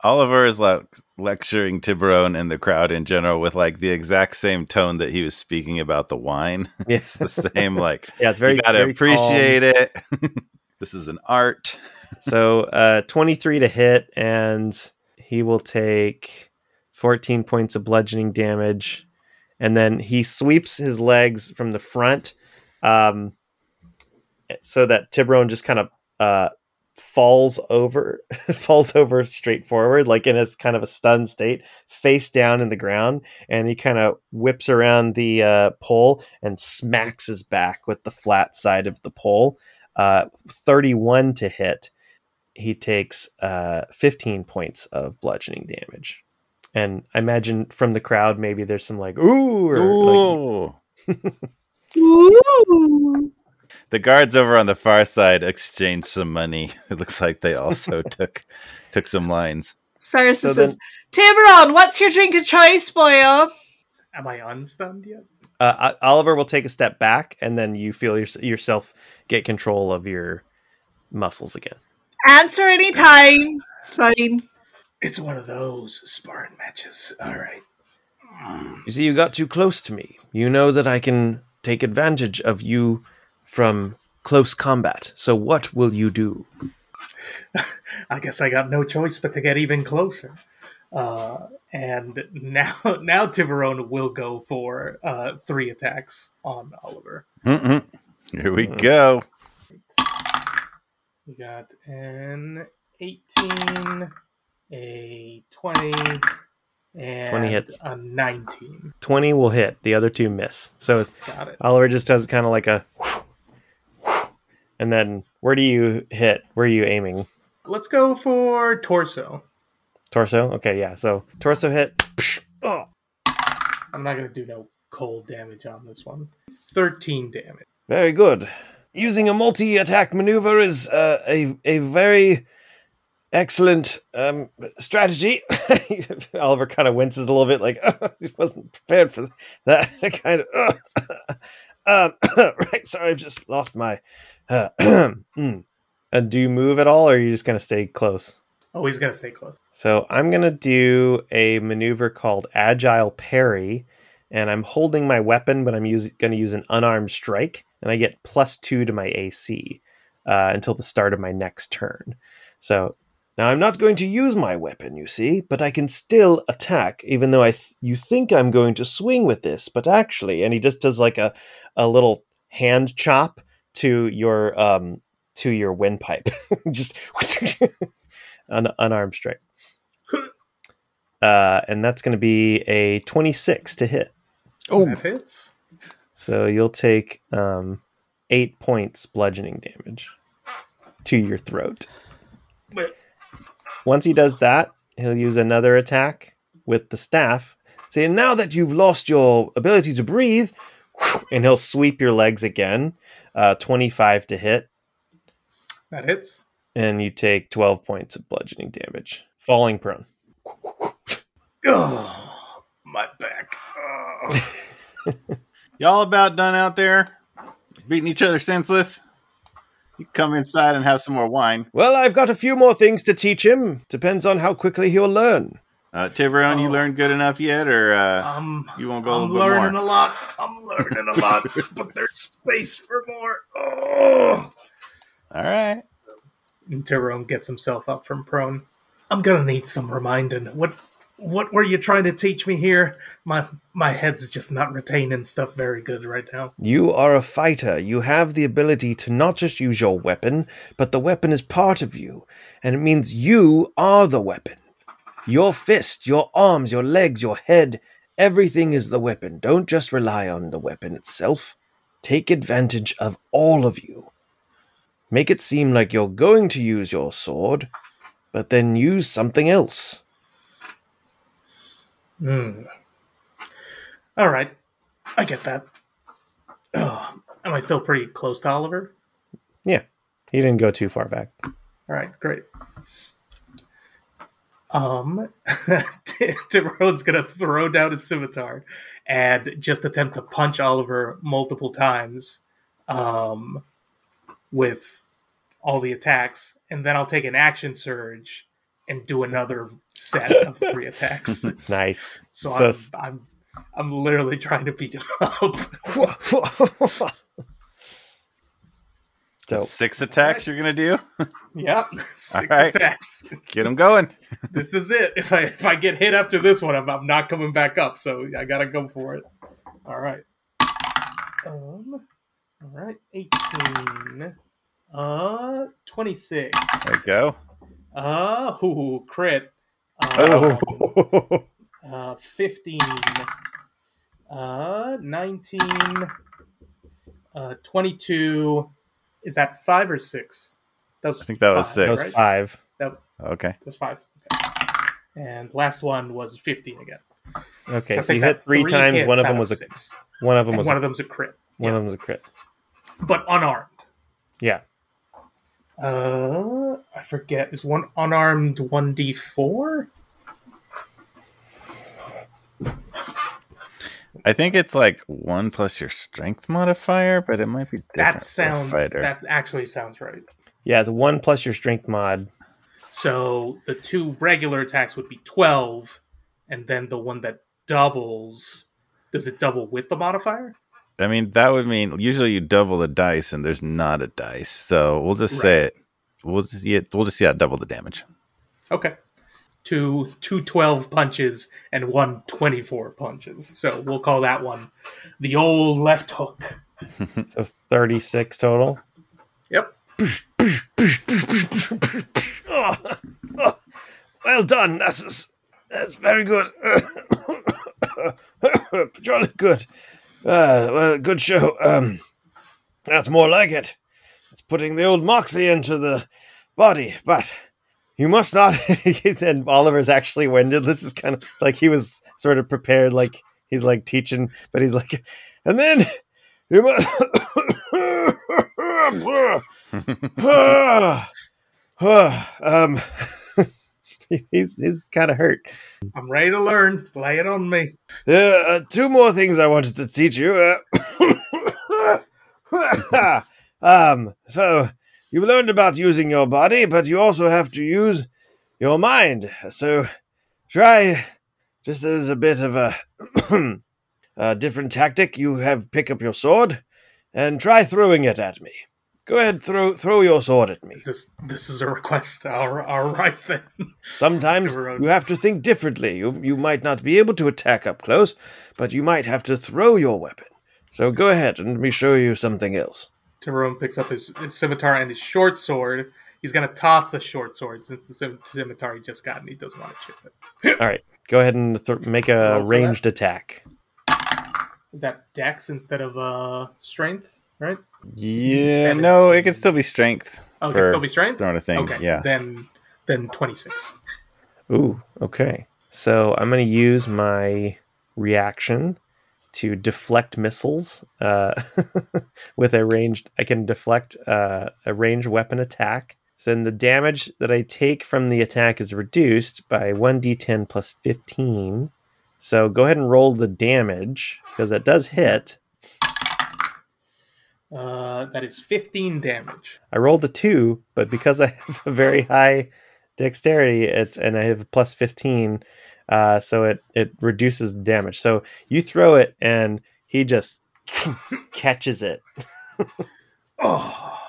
Oliver is like lecturing Tiburon and the crowd in general with like the exact same tone that he was speaking about the wine. It's It's the same, like yeah, it's very you gotta very calm. appreciate it. this is an art. So uh 23 to hit and he will take 14 points of bludgeoning damage. And then he sweeps his legs from the front um so that Tiburon just kind of uh falls over falls over straight forward like in a kind of a stunned state face down in the ground. And he kind of whips around the uh, pole and smacks his back with the flat side of the pole. Uh, 31 to hit he takes uh, 15 points of bludgeoning damage and i imagine from the crowd maybe there's some like ooh or like, Ooh. Ooh. The guards over on the far side exchanged some money. It looks like they also took took some lines. Sarsa says, then- Tiburon, what's your drink of choice, boyo? Am I unstunned yet? uh, oliver will take a step back and then you feel your, yourself get control of your muscles again Answer any time. It's fine. It's one of those sparring matches. All right. You see, you got too close to me. You know that I can take advantage of you from close combat. So what will you do? I guess I got no choice but to get even closer. Uh, and now, now Tiburon will go for uh, three attacks on Oliver. Mm-mm. Here we go. We got an 18, a 20, and 20 hits. a 19. 20 will hit. The other two miss. So. Oliver just does kind of like a and then where do you hit? Where are you aiming? Let's go for torso. Torso. Okay, yeah. So torso hit. Oh, I'm not gonna do no cold damage on this one. Thirteen damage. very good. Using a multi-attack maneuver is uh, a a very excellent um, strategy. Oliver kind of winces a little bit, like oh, he wasn't prepared for that kind of. um, right, sorry, I've just lost my. Uh, mm. And do you move at all, or are you just gonna stay close? Oh, he's gonna stay close. So I'm gonna do a maneuver called Agile Parry, and I'm holding my weapon, but I'm gonna use an unarmed strike, and I get plus two to my AC uh, until the start of my next turn. So now I'm not going to use my weapon, you see, but I can still attack, even though I th- you think I'm going to swing with this, but actually, and he just does like a a little hand chop to your um to your windpipe, just an unarmed strike. Uh, and that's going to be a 26 to hit. Oh, That hits. So you'll take um, eight points bludgeoning damage to your throat. But Once he does that, he'll use another attack with the staff, saying, Now that you've lost your ability to breathe, and he'll sweep your legs again. Uh, 25 to hit, that hits. and you take 12 points of bludgeoning damage, falling prone. Oh, my back. Oh. Y'all about done out there? Beating each other senseless? You come inside and have some more wine. Well, I've got a few more things to teach him. Depends on how quickly he'll learn. Uh, Tiburon, you Oh. learned good enough yet, or uh, Um, you won't go a I'm little bit learning more? a lot. I'm learning a lot, but there's space for more. Oh. All right. And Tiburon gets himself up from prone. I'm gonna need some reminding. What what were you trying to teach me here? My my head's just not retaining stuff very good right now. You are a fighter. You have the ability to not just use your weapon, but the weapon is part of you. And it means you are the weapon. Your fist, your arms, your legs, your head, everything is the weapon. Don't just rely on the weapon itself. Take advantage of all of you. Make it seem like you're going to use your sword, but then use something else. Hmm. All right, I get that. Oh, am I still pretty close to Oliver? Yeah, he didn't go too far back. All right, great. Um, Tiburon's gonna throw down his scimitar and just attempt to punch Oliver multiple times, um, with all the attacks, and then I'll take an action surge and do another set of three attacks. Nice. So, So I'm, s- I'm I'm literally trying to beat him up. so Six attacks you're gonna do? yep, six All right. attacks. Get them going. this is it. If I if I get hit after this one, I'm, I'm not coming back up. So I gotta go for it. All right. Um. All right. Eighteen. Uh. Twenty six. There you go. Uh. Ooh. Crit. Uh, Oh. uh. Fifteen. Uh. Nineteen. Uh. Twenty-two. Is that five or six? That was I think that was five, six. that was right? five. That Okay. was five. Okay. And last one was fifteen again. Okay, I so you hit that's three times. One of them was a six. one of them And was one a, of them's a crit, one of them was a crit. but unarmed. Yeah. Uh, I forget. Is one unarmed one d four? I think it's like one plus your strength modifier, but it might be different. That sounds. fighter. That actually sounds right. Yeah, it's one plus your strength mod. So the two regular attacks would be twelve, and then the one that doubles. Does it double with the modifier? I mean, that would mean usually you double the dice, and there's not a dice. So we'll just say it. We'll just see it. We'll just see how double the damage. Okay. Two two 12 punches and one 24 punches. So we'll call that one the old left hook. So thirty six total. Yep. Oh, oh, well done. That's that's very good. Jolly good. Uh, well, good show. Um, that's more like it. It's putting the old moxie into the body, but you must not. and Oliver's actually winded. This is kind of like he was sort of prepared, like he's like teaching, but he's like, and then you must. um, he's he's kind of hurt. I'm ready to learn. Lay it on me. Uh, uh, two more things I wanted to teach you. Uh, um, so you've learned about using your body, but you also have to use your mind. So try, just as a bit of a, a different tactic, you have pick up your sword and try throwing it at me. Go ahead, throw throw your sword at me. Is this this is a request? All, all right then. Sometimes you have to think differently. You you might not be able to attack up close, but you might have to throw your weapon. So go ahead and let me show you something else. Tiburon picks up his, his scimitar and his short sword. He's gonna toss the short sword since the scimitar he just got and he doesn't want to chip it. All right, go ahead and th- make a ranged attack. Is that dex instead of uh strength? Right? Yeah, no, it could still be strength. Oh, it for can still be strength. throwing a thing. Okay, Yeah. Then then twenty six. Ooh, okay. So I'm going to use my reaction to deflect missiles uh, with a ranged. I can deflect uh, a range weapon attack. So then the damage that I take from the attack is reduced by 1d10 plus 15. So go ahead and roll the damage because that does hit. Uh, that is fifteen damage. I rolled a two, but because I have a very high dexterity, it's and I have a plus fifteen, uh, so it it reduces the damage. So you throw it, and he just catches it. Oh,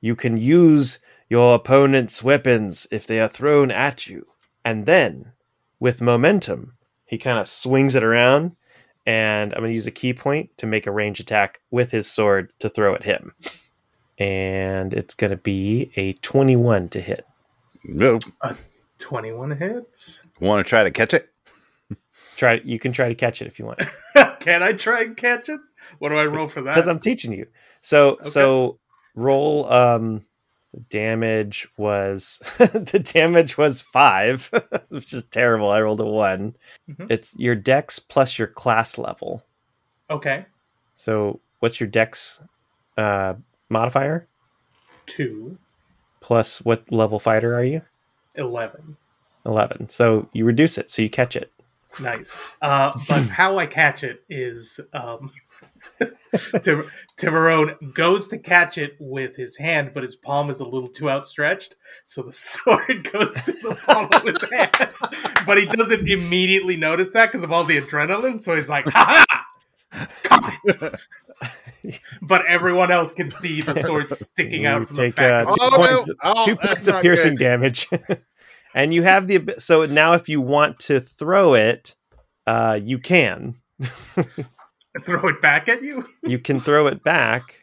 You can use your opponent's weapons if they are thrown at you, and then with momentum, he kind of swings it around. And I'm going to use a ki point to make a range attack with his sword to throw at him. And it's going to be a 21 to hit. Nope. twenty one hits. Want to try to catch it? Try you can try to catch it if you want. Can I try and catch it? What do I roll for that? Because I'm teaching you. So so roll um damage was the damage was five, which is terrible. I rolled a one. Mhm. It's your dex plus your class level. okay, So what's your dex uh modifier? two. Plus what level fighter are you? 11. 11. So you reduce it, so you catch it. Nice. Uh, but how I catch it is um, Tim- Tiburon goes to catch it with his hand, but his palm is a little too outstretched, so the sword goes to the palm of his hand. But he doesn't immediately notice that because of all the adrenaline, so he's like, ha ha! It! but everyone else can see the sword sticking out from take the back. uh, of two Oh, no. points, Oh, two points of piercing good. damage, and you have the so now if you want to throw it, uh, you can. throw it back at you. You can throw it back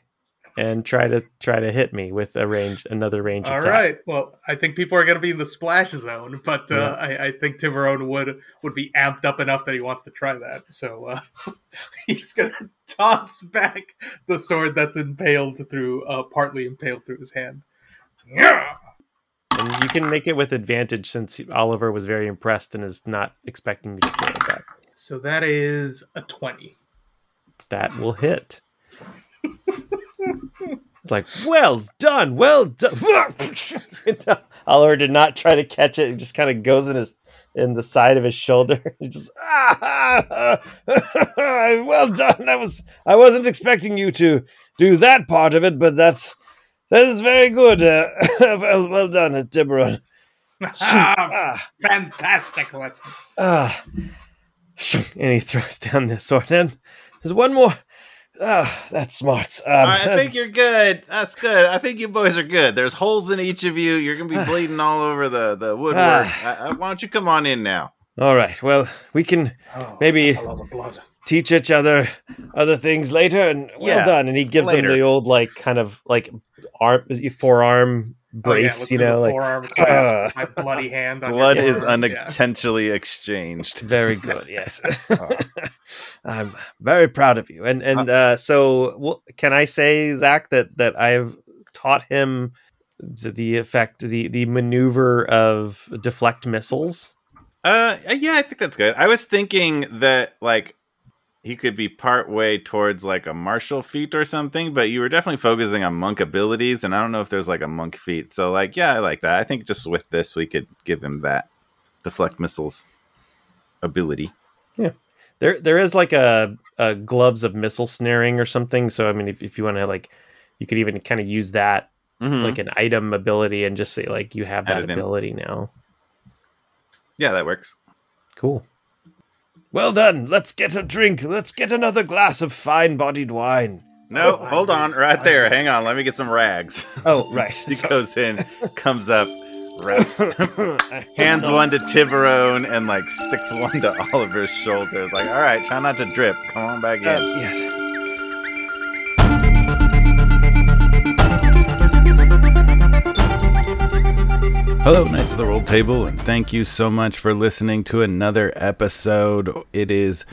and try to try to hit me with a range another range All attack. right. Well, I think people are going to be in the splash zone, but uh, Yeah. I, I think Tiburon would would be amped up enough that he wants to try that. So uh, he's going to toss back the sword that's impaled through, uh, partly impaled through his hand. Yeah. And you can make it with advantage since Oliver was very impressed and is not expecting you to throw it back. So that is a twenty. That will hit. It's like, well done, well done. Oliver did not try to catch it. It just kind of goes in his in the side of his shoulder. He just ah, well done. I was I wasn't expecting you to do that part of it, but that's that is very good. Uh, well, well done, uh, Tiburon. Ah, Fantastic lesson. ah. And he throws down the sword. And there's one more. Ah, that's smart. Um, I think you're good. That's good. I think you boys are good. There's holes in each of you. You're gonna be bleeding all over the the woodwork. Ah. I, I, why don't you come on in now? All right. Well, we can Oh, Maybe- that's a lot of blood. teach each other other things later. And well Yeah, done. And he gives later. him the old like kind of like arm forearm Oh, yeah, brace. you know, like forearm clasp my bloody hand. On Blood is forearm. Yeah. unintentionally exchanged. very good. Yes, I'm very proud of you. And and uh, so, well, can I say, Zach, that that I've taught him the, the effect, the the maneuver of deflect missiles. Uh, yeah, I think that's good. I was thinking that like he could be part way towards like a martial feat or something, but you were definitely focusing on monk abilities, and I don't know if there's like a monk feat. So like, yeah, I like that. I think just with this, we could give him that deflect missiles ability. Yeah, there there is like a, a gloves of missile snaring or something. So I mean, if, if you want to like, you could even kind of use that Mhm. like an item ability and just say like you have that it in. ability now. yeah, that works. Cool. Well done. Let's get a drink. Let's get another glass of fine bodied wine. No, Oh, hold on, right there. agree. Hang on, let me get some rags. Oh, right. he goes in, comes up, wraps, hands one to Tiburon, and like sticks one to Oliver's shoulders. Like, all right, try not to drip. Come on back in. Uh, yes. Hello, Knights of the Roll Table, and thank you so much for listening to another episode. It is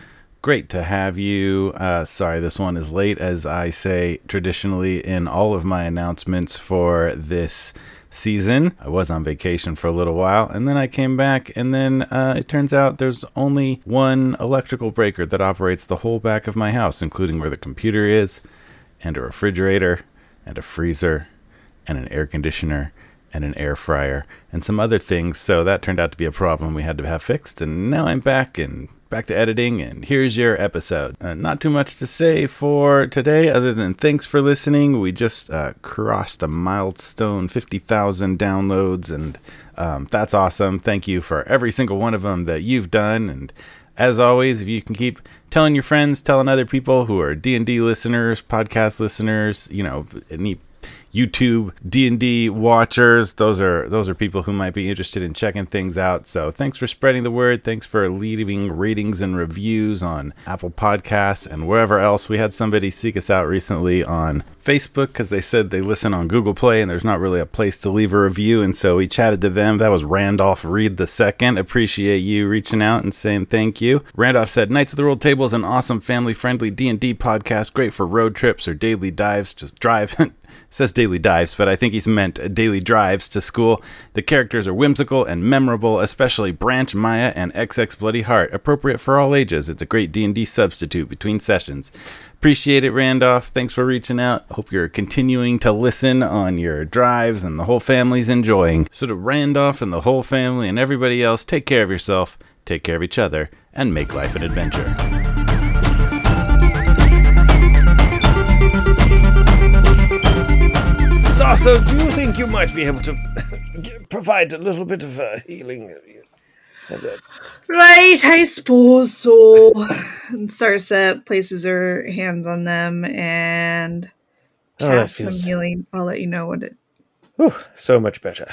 great to have you. Uh, sorry, this one is late, as I say traditionally in all of my announcements for this season. I was on vacation for a little while, and then I came back, and then uh, it turns out there's only one electrical breaker that operates the whole back of my house, including where the computer is, and a refrigerator, and a freezer, and an air conditioner and an air fryer and some other things. So that turned out to be a problem we had to have fixed. And now I'm back and back to editing. And here's your episode. Uh, not too much to say for today, other than thanks for listening. We just uh, crossed a milestone 50,000 downloads, and um, that's awesome. Thank you for every single one of them that you've done. And as always, if you can keep telling your friends, telling other people who are D&D listeners, podcast listeners, you know, any YouTube D&D watchers. Those are those are people who might be interested in checking things out. So thanks for spreading the word. Thanks for leaving ratings and reviews on Apple Podcasts and wherever else. We had somebody seek us out recently on Facebook because they said they listen on Google Play and there's not really a place to leave a review. And so we chatted to them. That was Randolph Reed the second. Appreciate you reaching out and saying thank you. Randolph said Knights of the Roll Table is an awesome family-friendly D&D podcast, great for road trips or daily dives. Just drive. says daily dives, but I think he's meant daily drives to school. The characters are whimsical and memorable, especially Branch, Maya, and XX Bloody Heart. Appropriate for all ages. It's a great D&D substitute between sessions. Appreciate it, Randolph. Thanks for reaching out. Hope you're continuing to listen on your drives and the whole family's enjoying. So to Randolph and the whole family and everybody else, take care of yourself, take care of each other, and make life an adventure. Sarsa, do you think you might be able to provide a little bit of uh, healing? Right, I suppose so. And Sarsa places her hands on them and Oh, casts some healing. I'll let you know what it. Whew, so much better.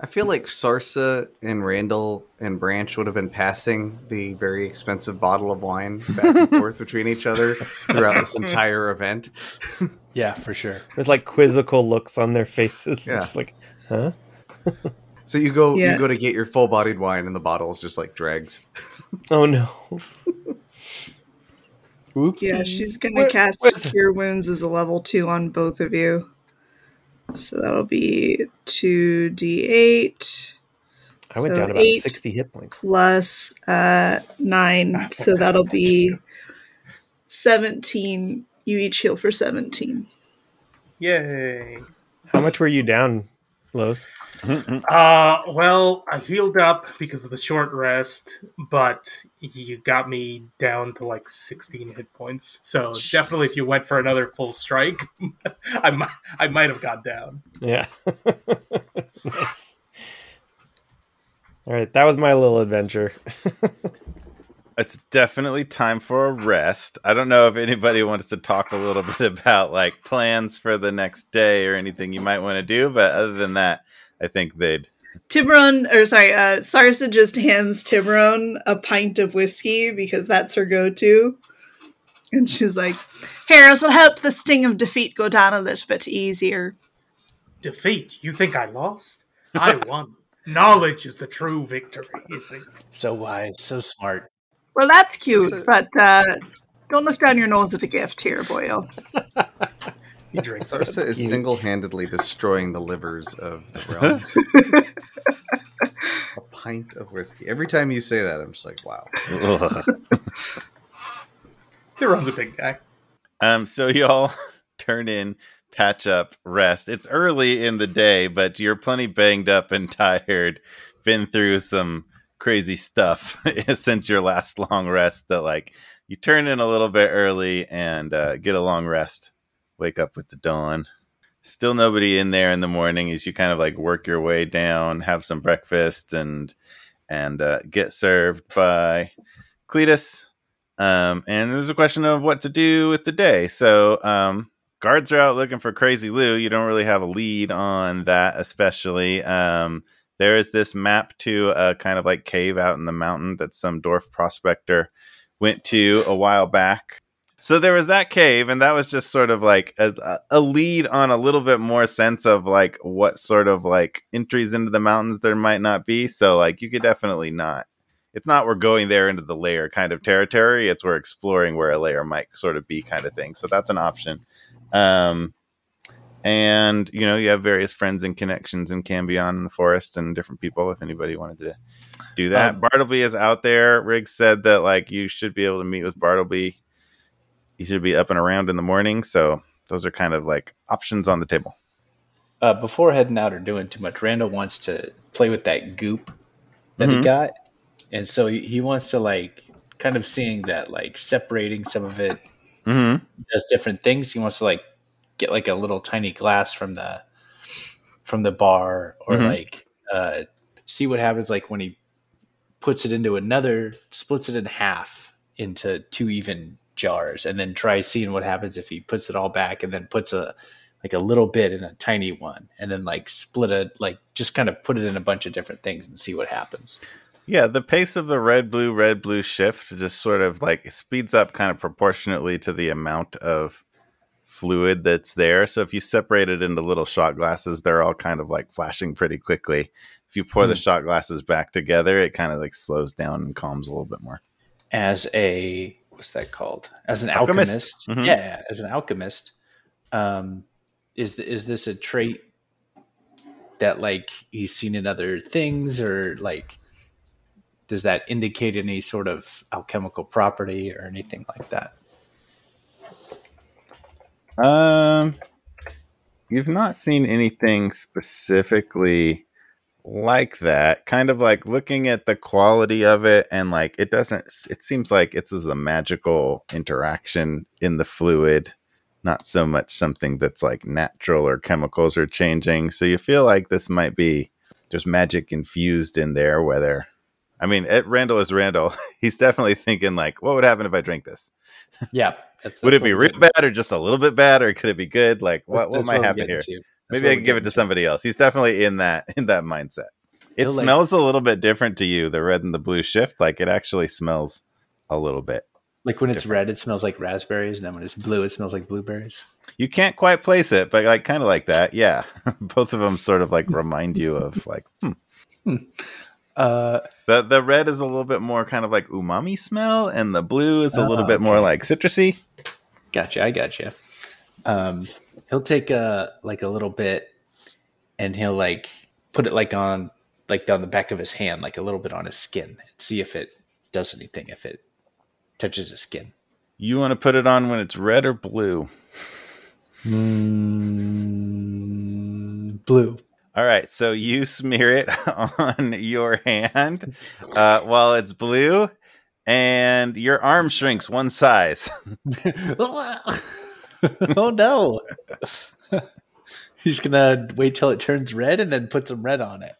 I feel like Sarsa and Randall and Branch would have been passing the very expensive bottle of wine back and forth between each other throughout this entire event. Yeah, for sure. With like quizzical looks on their faces. Yeah. Just like, huh? So you go Yeah. you go to get your full bodied wine and the bottle is just like dregs. Oh no. Oops. Yeah, she's gonna Where- cast where's- Cure Wounds as a level two on both of you. So that'll be two d eight I went So down about 60 hit points. plus uh nine. So that'll be seventeen. You each heal for seventeen. Yay. How much were you down, Lowe's? Uh, well, I healed up because of the short rest, but you got me down to like 16 hit points. So definitely, if you went for another full strike, I might, I might have got down. Yeah. nice. All right, that was my little adventure. It's definitely time for a rest. I don't know if anybody wants to talk a little bit about like plans for the next day or anything you might want to do, but other than that, I think they'd Tiburon, or sorry, uh, Sarsa just hands Tiburon a pint of whiskey because that's her go-to, and she's like, "Here, it'll help the sting of defeat go down a little bit easier." Defeat? You think I lost? I won. Knowledge is the true victory, you see. So wise, so smart. Well, that's cute, but uh, don't look down your nose at a gift here, boyo. He drinks. Sarsa is single-handedly destroying the livers of the realm. a pint of whiskey. Every time you say that, I'm just like, wow. Tiburon's a big guy. Um, so y'all turn in, patch up, rest. It's early in the day, but you're plenty banged up and tired. Been through some crazy stuff since your last long rest. That like you turn in a little bit early and uh, get a long rest. Wake up with the dawn. Still nobody in there in the morning as you kind of like work your way down, have some breakfast, and and uh, get served by Cletus. Um, and there's a question of what to do with the day. So um, guards are out looking for Crazy Lou. You don't really have a lead on that, especially. Um, there is this map to a kind of like cave out in the mountain that some dwarf prospector went to a while back. So there was that cave, and that was just sort of like a, a lead on a little bit more sense of like what sort of like entries into the mountains there might not be. So like you could definitely not. It's not we're going there into the lair kind of territory. It's we're exploring where a lair might sort of be kind of thing. So that's an option. Um, and you know you have various friends and connections in Cambion and the forest and different people. If anybody wanted to do that, Um, Bartleby is out there. Riggs said that like you should be able to meet with Bartleby. He should be up and around in the morning. So those are kind of like options on the table. Uh, before heading out or doing too much, Randall wants to play with that goop that he Mhm. got, and so he, he wants to like kind of seeing that like separating some of it Mm-hmm. does different things. He wants to like get like a little tiny glass from the from the bar or Mhm. like uh see what happens like when he puts it into another splits it in half into two even jars and then try seeing what happens if he puts it all back and then puts a like a little bit in a tiny one and then like split it like just kind of put it in a bunch of different things and see what happens Yeah, the pace of the red blue red blue shift just sort of like speeds up kind of proportionately to the amount of fluid that's there. So if you separate it into little shot glasses, they're all kind of like flashing pretty quickly. If you pour the shot glasses back together, it kind of like slows down and calms a little bit more. as a what's that called as an Alchemist. alchemist, Mhm. yeah as an alchemist um is th- is this a trait that like he's seen in other things or like does that indicate any sort of alchemical property or anything like that Um, you've not seen anything specifically like that. Kind of like looking at the quality of it, and like it doesn't. It seems like it's as a magical interaction in the fluid, not so much something that's like natural or chemicals are changing. So you feel like this might be just magic infused in there. Whether, I mean, it, Randall is Randall. He's definitely thinking like, what would happen if I drink this? yeah that's, Would that's it be real bad or just a little bit bad, or could it be good? Like, what, what might happen here? Maybe I can give it getting to somebody else. He's definitely in that in that mindset. It He'll, like- smells a little bit different to you, the red and the blue shift. Like it actually smells a little bit. like when it's red it smells like raspberries and then when it's blue it smells like blueberries You can't quite place it, but like kind of like that. Yeah, both of them sort of like remind you of like hmm. Uh the the red is a little bit more kind of like umami smell, and the blue is a little Oh, bit more okay. like citrusy. Gotcha, I gotcha. Um, he'll take a like a little bit, and he'll like put it like on like down the back of his hand, like a little bit on his skin, and see if it does anything. If it touches his skin. You want to put it on when it's red or blue? Mm, blue. All right, so you smear it on your hand uh, while it's blue, and your arm shrinks one size. oh no! He's gonna wait till it turns red and then put some red on it.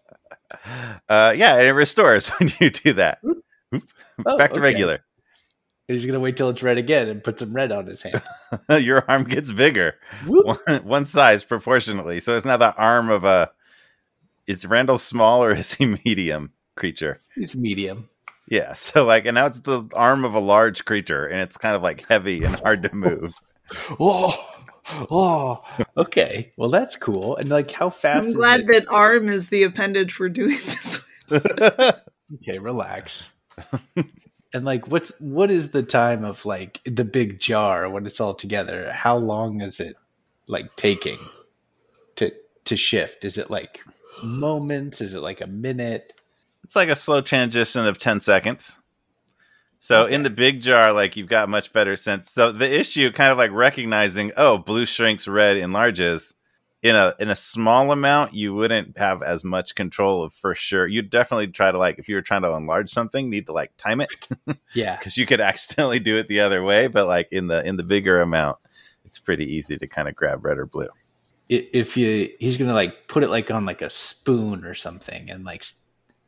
Uh, yeah, and it restores when you do that. Oh, Back to okay. regular. He's gonna wait till it's red again and put some red on his hand. your arm gets bigger, one, one size proportionately. So it's now the arm of a. Is Randall small or is he medium creature? He's medium. Yeah, so like, and now it's the arm of a large creature, and it's kind of like heavy and hard to oh. move. Oh, oh, okay. Well, that's cool. And like, how fast? I'm is glad it? that arm is the appendage for doing this. Okay, relax. and like, what's what is the time of like the big jar when it's all together? How long is it like taking to to shift? Is it like moments? Is it like a minute? It's like a slow transition of 10 seconds. So in the big jar, like you've got much better sense. So the issue, kind of like recognizing, oh, blue shrinks, red enlarges. In a in a small amount, you wouldn't have as much control of for sure. You'd definitely try to like if you were trying to enlarge something, need to like time it Yeah. because you could accidentally do it the other way. But like in the in the bigger amount, it's pretty easy to kind of grab red or blue. If you he's gonna like put it like on like a spoon or something, and like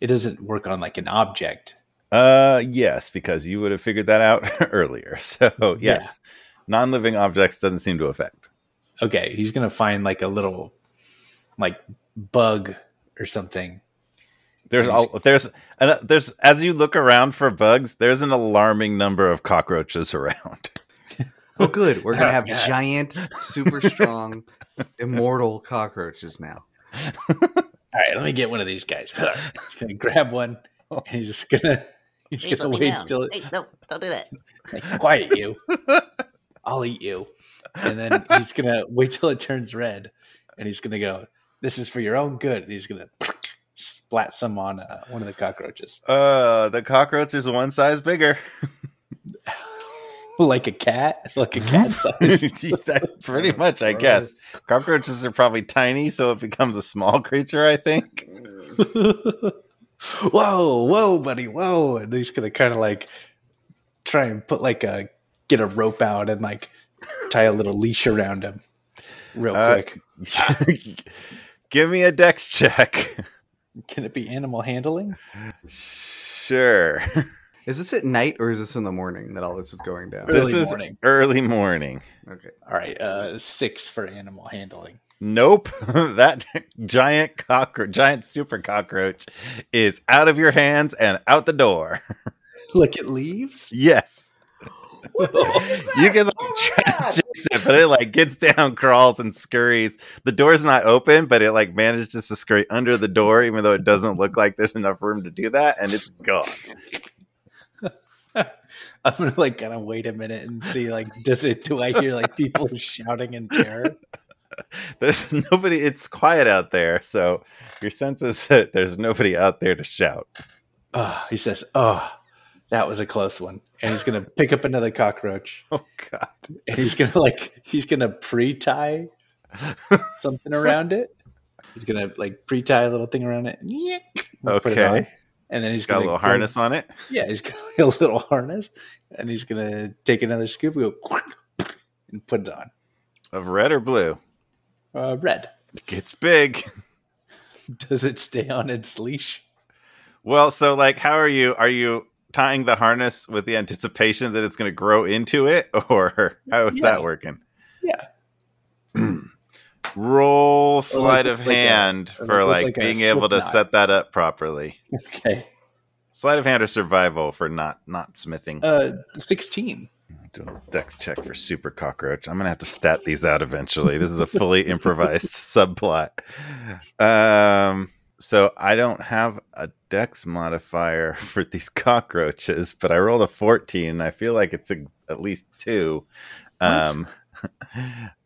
it doesn't work on like an object. Uh, yes, because you would have figured that out earlier. So yes, non-living objects doesn't seem to affect. Okay, he's gonna find like a little like bug or something. There's all there's and there's as you look around for bugs, there's an alarming number of cockroaches around. Oh, good. We're gonna have God. giant, super strong, immortal cockroaches now. All right, let me get one of these guys. he's gonna grab one, and he's just gonna he's Please gonna wait down. till it Hey, no, don't do that. like, quiet you. I'll eat you. And then he's gonna wait till it turns red, and he's gonna go. This is for your own good. And he's gonna splat some on uh, one of the cockroaches, Uh, the cockroach is one size bigger. like a cat, like a cat size. That- Pretty much, I guess. Cockroaches are probably tiny, so it becomes a small creature. I think. whoa, whoa, buddy, whoa! And he's gonna kind of like try and put like a get a rope out and like tie a little leash around him, real Uh, quick. Give me a dex check. Can it be animal handling? Sure. Is this at night or is this in the morning that all this is going down? Early this is morning. early morning. Okay. All right, uh, six for animal handling. Nope. that giant cockroach, giant super cockroach is out of your hands and out the door. Like it leaves? yes. you can like, try to chase it, but it like gets down, crawls, and scurries. The door's not open, but it like manages to scurry under the door, even though it doesn't look like there's enough room to do that, and it's gone. I'm gonna like kind of wait a minute and see like does it do I hear like people shouting in terror? There's nobody. It's quiet out there, so your sense is that there's nobody out there to shout. Oh, he says, "Oh, that was a close one." And he's gonna pick up another cockroach Oh God. and he's gonna like he's gonna pre-tie something around it. He's gonna like pre-tie a little thing around it. put it on. Okay. And then he's Got a little go- harness on it. Yeah, he's got a little harness, and he's gonna take another scoop, and go and put it on. Of red or blue? Uh, red. It gets big. Does it stay on its leash? Well, so like, how are you? Are you tying the harness with the anticipation that it's going to grow into it, or how is Yeah. that working? Yeah. Roll sleight of like hand or for like like being able to knot. set that up properly. Okay. Sleight of hand or survival for not not smithing. Uh, sixteen. Do a dex check for super cockroach. I'm gonna have to stat these out eventually. This is a fully improvised subplot. Um, so I don't have a dex modifier for these cockroaches, but I rolled a 14. I feel like it's ex- at least two. Um,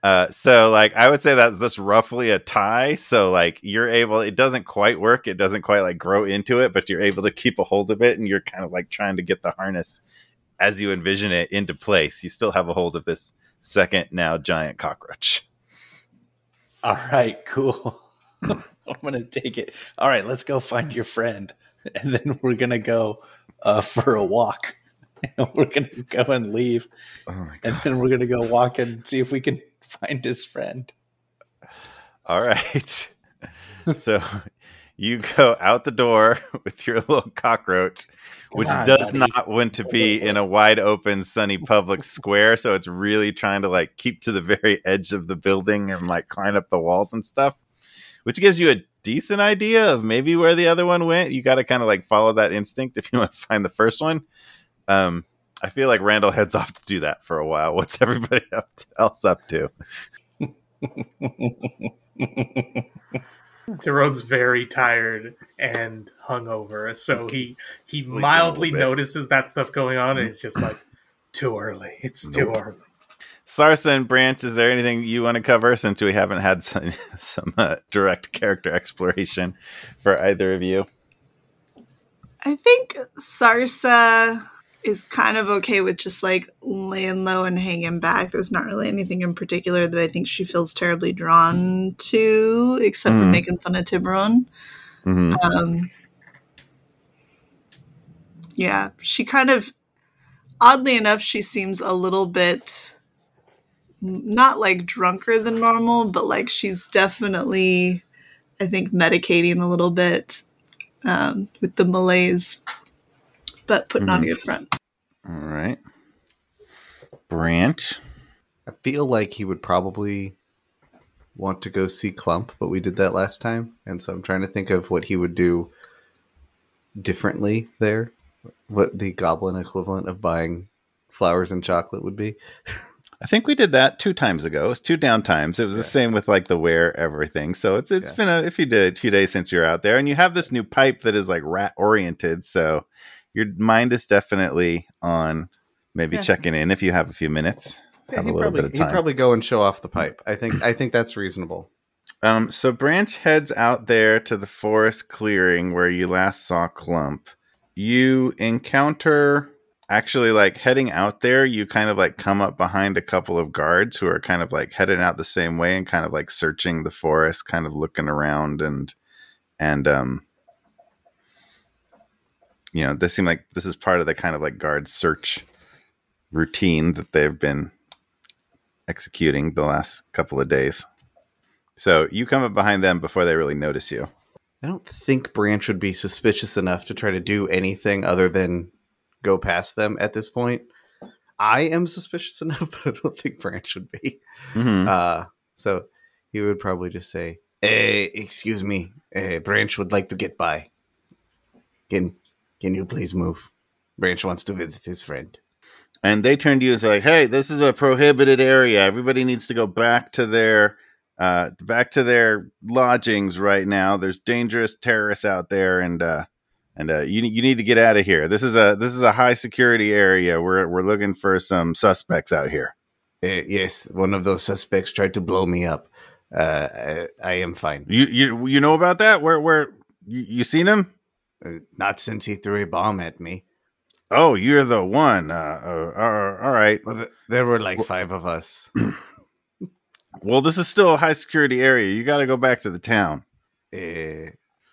uh, so like I would say that's just roughly a tie. So like you're able, it doesn't quite work. It doesn't quite like grow into it, but you're able to keep a hold of it, and you're kind of like trying to get the harness as you envision it into place. You still have a hold of this second now giant cockroach. All right, cool. I'm gonna take it. All right, let's go find your friend, and then we're gonna go uh, for a walk. And we're gonna go and leave, Oh my and then we're gonna go walk and see if we can find his friend. All right. so you go out the door with your little cockroach, which does buddy. not want to be in a wide open, sunny public square. So it's really trying to like keep to the very edge of the building and like climb up the walls and stuff, which gives you a decent idea of maybe where the other one went. You got to kind of like follow that instinct if you want to find the first one. Um, I feel like Randall heads off to do that for a while. What's everybody else up to? Tiburon's very tired and hungover, so he he Sleeping a mildly notices that stuff going on, and he's just like, "Too early. It's too early." Sarsa and Branch, is there anything you want to cover since we haven't had some, some uh, direct character exploration for either of you? I think Sarsa is kind of okay with just like laying low and hanging back. There's not really anything in particular that I think she feels terribly drawn to, except for Mm. making fun of Tiburon. hmm Um, yeah, she kind of, oddly enough, she seems a little bit not like drunker than normal, but like she's definitely, I think, medicating a little bit um, with the malaise, but putting on mm-hmm. a good front. All right. Branch. I feel like he would probably want to go see Clump, but we did that last time, and so I'm trying to think of what he would do differently there. What the goblin equivalent of buying flowers and chocolate would be. I think we did that two times ago. It was two down times. It was the same with like the wear everything. So it's it's Yeah. been a if you did a few days since you're out there, and you have this new pipe that is like rat oriented. So your mind is definitely on maybe Yeah. checking in if you have a few minutes. Yeah, have a little probably bit of he'd probably go and show off the pipe. I think I think that's reasonable. Um, so Branch heads out there to the forest clearing where you last saw Clump. You encounter actually like heading out there, you kind of like come up behind a couple of guards who are kind of like heading out the same way and kind of like searching the forest, kind of looking around and and um you know, this seem like this is part of the kind of like guard search routine that they've been executing the last couple of days. So you come up behind them before they really notice you. I don't think Branch would be suspicious enough to try to do anything other than go past them at this point. I am suspicious enough, but I don't think Branch would be. Mm-hmm. Uh, so he would probably just say, "Hey, excuse me, uh, Branch would like to get by. Can can you please move? Branch wants to visit his friend." And they turn to you and say, like, "Hey, this is a prohibited area. Everybody needs to go back to their uh, back to their lodgings right now. There's dangerous terrorists out there, and uh, and uh, you you need to get out of here. This is a this is a high security area. We're we're looking for some suspects out here." Uh, yes, one of those suspects tried to blow me up. Uh, I, I am fine. You you you know about that? Where where you, you seen him? Uh, not since he threw a bomb at me. Oh, you're the one. Uh, uh, uh, all right. Well, th- there were like five of us. Well, this is still a high security area. You got to go back to the town. Uh,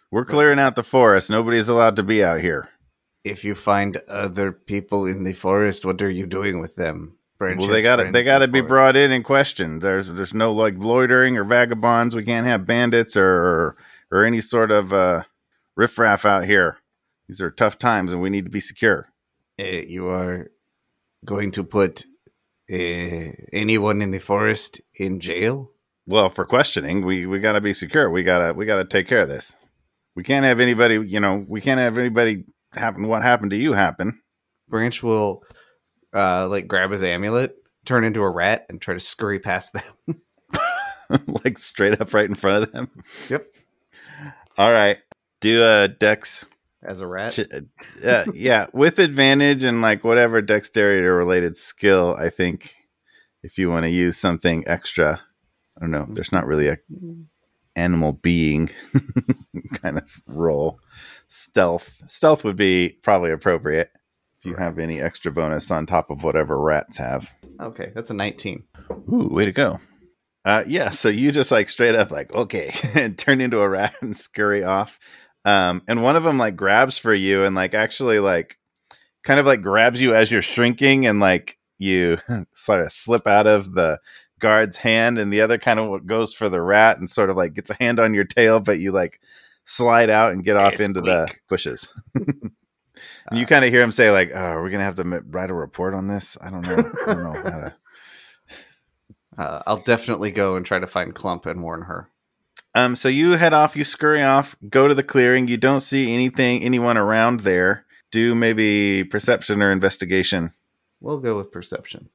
We're clearing out the forest. Nobody's allowed to be out here. if you find other people in the forest, what are you doing with them? Branch well, they got to they got to be forest. brought in and questioned. There's there's no like loitering or vagabonds. We can't have bandits or or, or any sort of uh, riffraff out here. These are tough times, and we need to be secure. Uh, you are going to put uh, anyone in the forest in jail? Well, for questioning, we we got to be secure. We gotta we gotta take care of this. We can't have anybody. You know, we can't have anybody happen. What happened to you happen? Branch will uh, like grab his amulet, turn into a rat, and try to scurry past them. like straight up right in front of them. Yep. All right. Do a dex As a rat, uh, yeah, with advantage and like whatever dexterity or related skill, I think if you want to use something extra, I don't know, there's not really a animal being kind of roll. Stealth. Stealth would be probably appropriate if you have any extra bonus on top of whatever rats have. okay, that's a nineteen. Ooh, way to go. Uh, yeah, so you just like straight up like okay, and turn into a rat and scurry off. Um, and one of them like grabs for you and like actually like kind of like grabs you as you're shrinking and like you sort of slip out of the guard's hand and the other kind of goes for the rat and sort of like gets a hand on your tail, but you like slide out and get off into the bushes. And you kind of hear him say like, "Oh, we're gonna have to m- write a report on this." I don't know. I don't know how to. Uh, I'll definitely go and try to find Clump and warn her. Um, so you head off, you scurry off, go to the clearing. You don't see anything, anyone around there. Do maybe perception or investigation. We'll go with perception.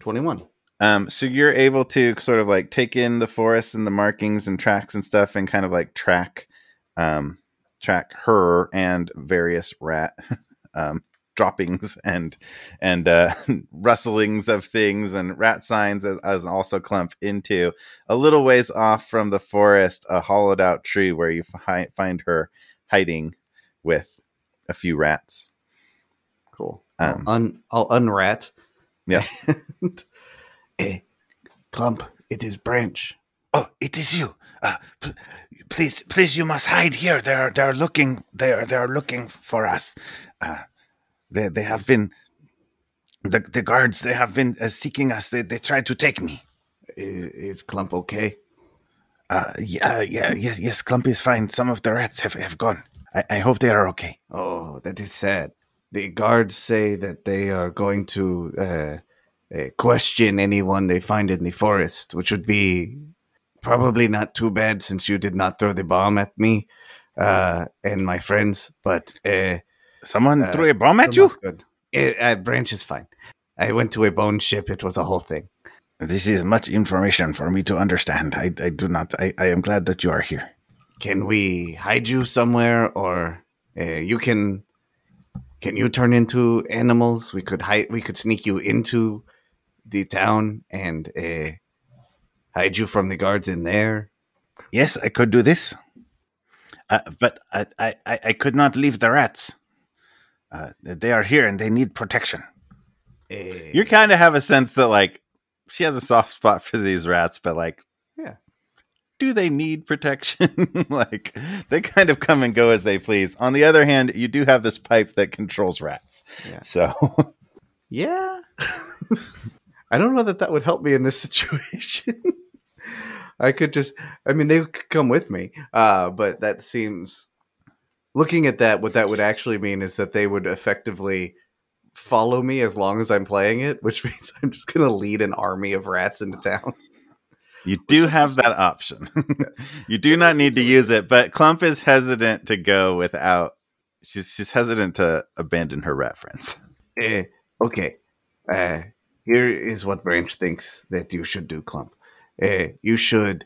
Twenty-one. Um, so you're able to sort of like take in the forest and the markings and tracks and stuff, and kind of like track, um, track her and various rat, um, droppings and and uh, rustlings of things and rat signs as, as also clump into a little ways off from the forest, a hollowed out tree where you fi- find her hiding with a few rats. Cool. Um, I'll, un, I'll unrat. Yeah. And, eh, Clump, it is Branch. Oh, it is you. Uh, p- please, please, you must hide here. They are, they are looking. They are, they are looking for us. Uh, they, they have been. The, the guards. They have been uh, seeking us. They, they tried to take me. Is, Clump okay? Uh, yeah, yeah, yes, yes. Clump is fine. Some of the rats have, have gone. I, I hope they are okay. Oh, that is sad. The guards say that they are going to uh, uh, question anyone they find in the forest, which would be probably not too bad since you did not throw the bomb at me uh, and my friends. But uh, Someone Uh, threw a bomb at you. Good. It, uh, Branch is fine. I went to a bone ship. It was a whole thing. This is much information for me to understand. I, I do not. I, I am glad that you are here. Can we hide you somewhere, or uh, you can? Can you turn into animals? We could hide. We could sneak you into the town and uh, hide you from the guards in there. Yes, I could do this, uh, but I, I I could not leave the rats. Uh, they are here and they need protection. Uh, You kind of have a sense that like she has a soft spot for these rats, but like, Yeah. do they need protection? like they kind of come and go as they please. On the other hand, you do have this pipe that controls rats, Yeah. so yeah. I don't know that that would help me in this situation. I could just. I mean, they could come with me, uh, but that seems. Looking at that, what that would actually mean is that they would effectively follow me as long as I'm playing it, which means I'm just going to lead an army of rats into town. you do have that option. you do not need to use it, but Clump is hesitant to go without. She's she's hesitant to abandon her rat friends. Eh, okay. Uh, here is what Branch thinks that you should do, Clump. Uh, you should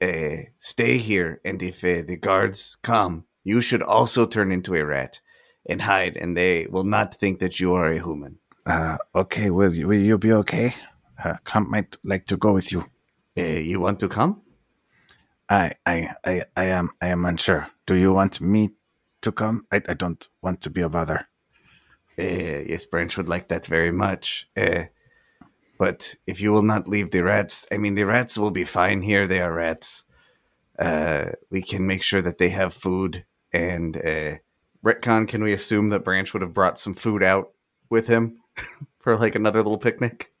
uh, stay here, and if uh, the guards come, you should also turn into a rat and hide, and they will not think that you are a human. Uh, okay, will you, will you be okay? Uh, Clump might like to go with you. Uh, you want to come? I, I, I, I am, I am unsure. Do you want me to come? I, I don't want to be a bother. Uh, yes, Branch would like that very much. Uh, but if you will not leave the rats, I mean, the rats will be fine here. They are rats. Uh, we can make sure that they have food. And uh, retcon, can we assume that Branch would have brought some food out with him for like another little picnic?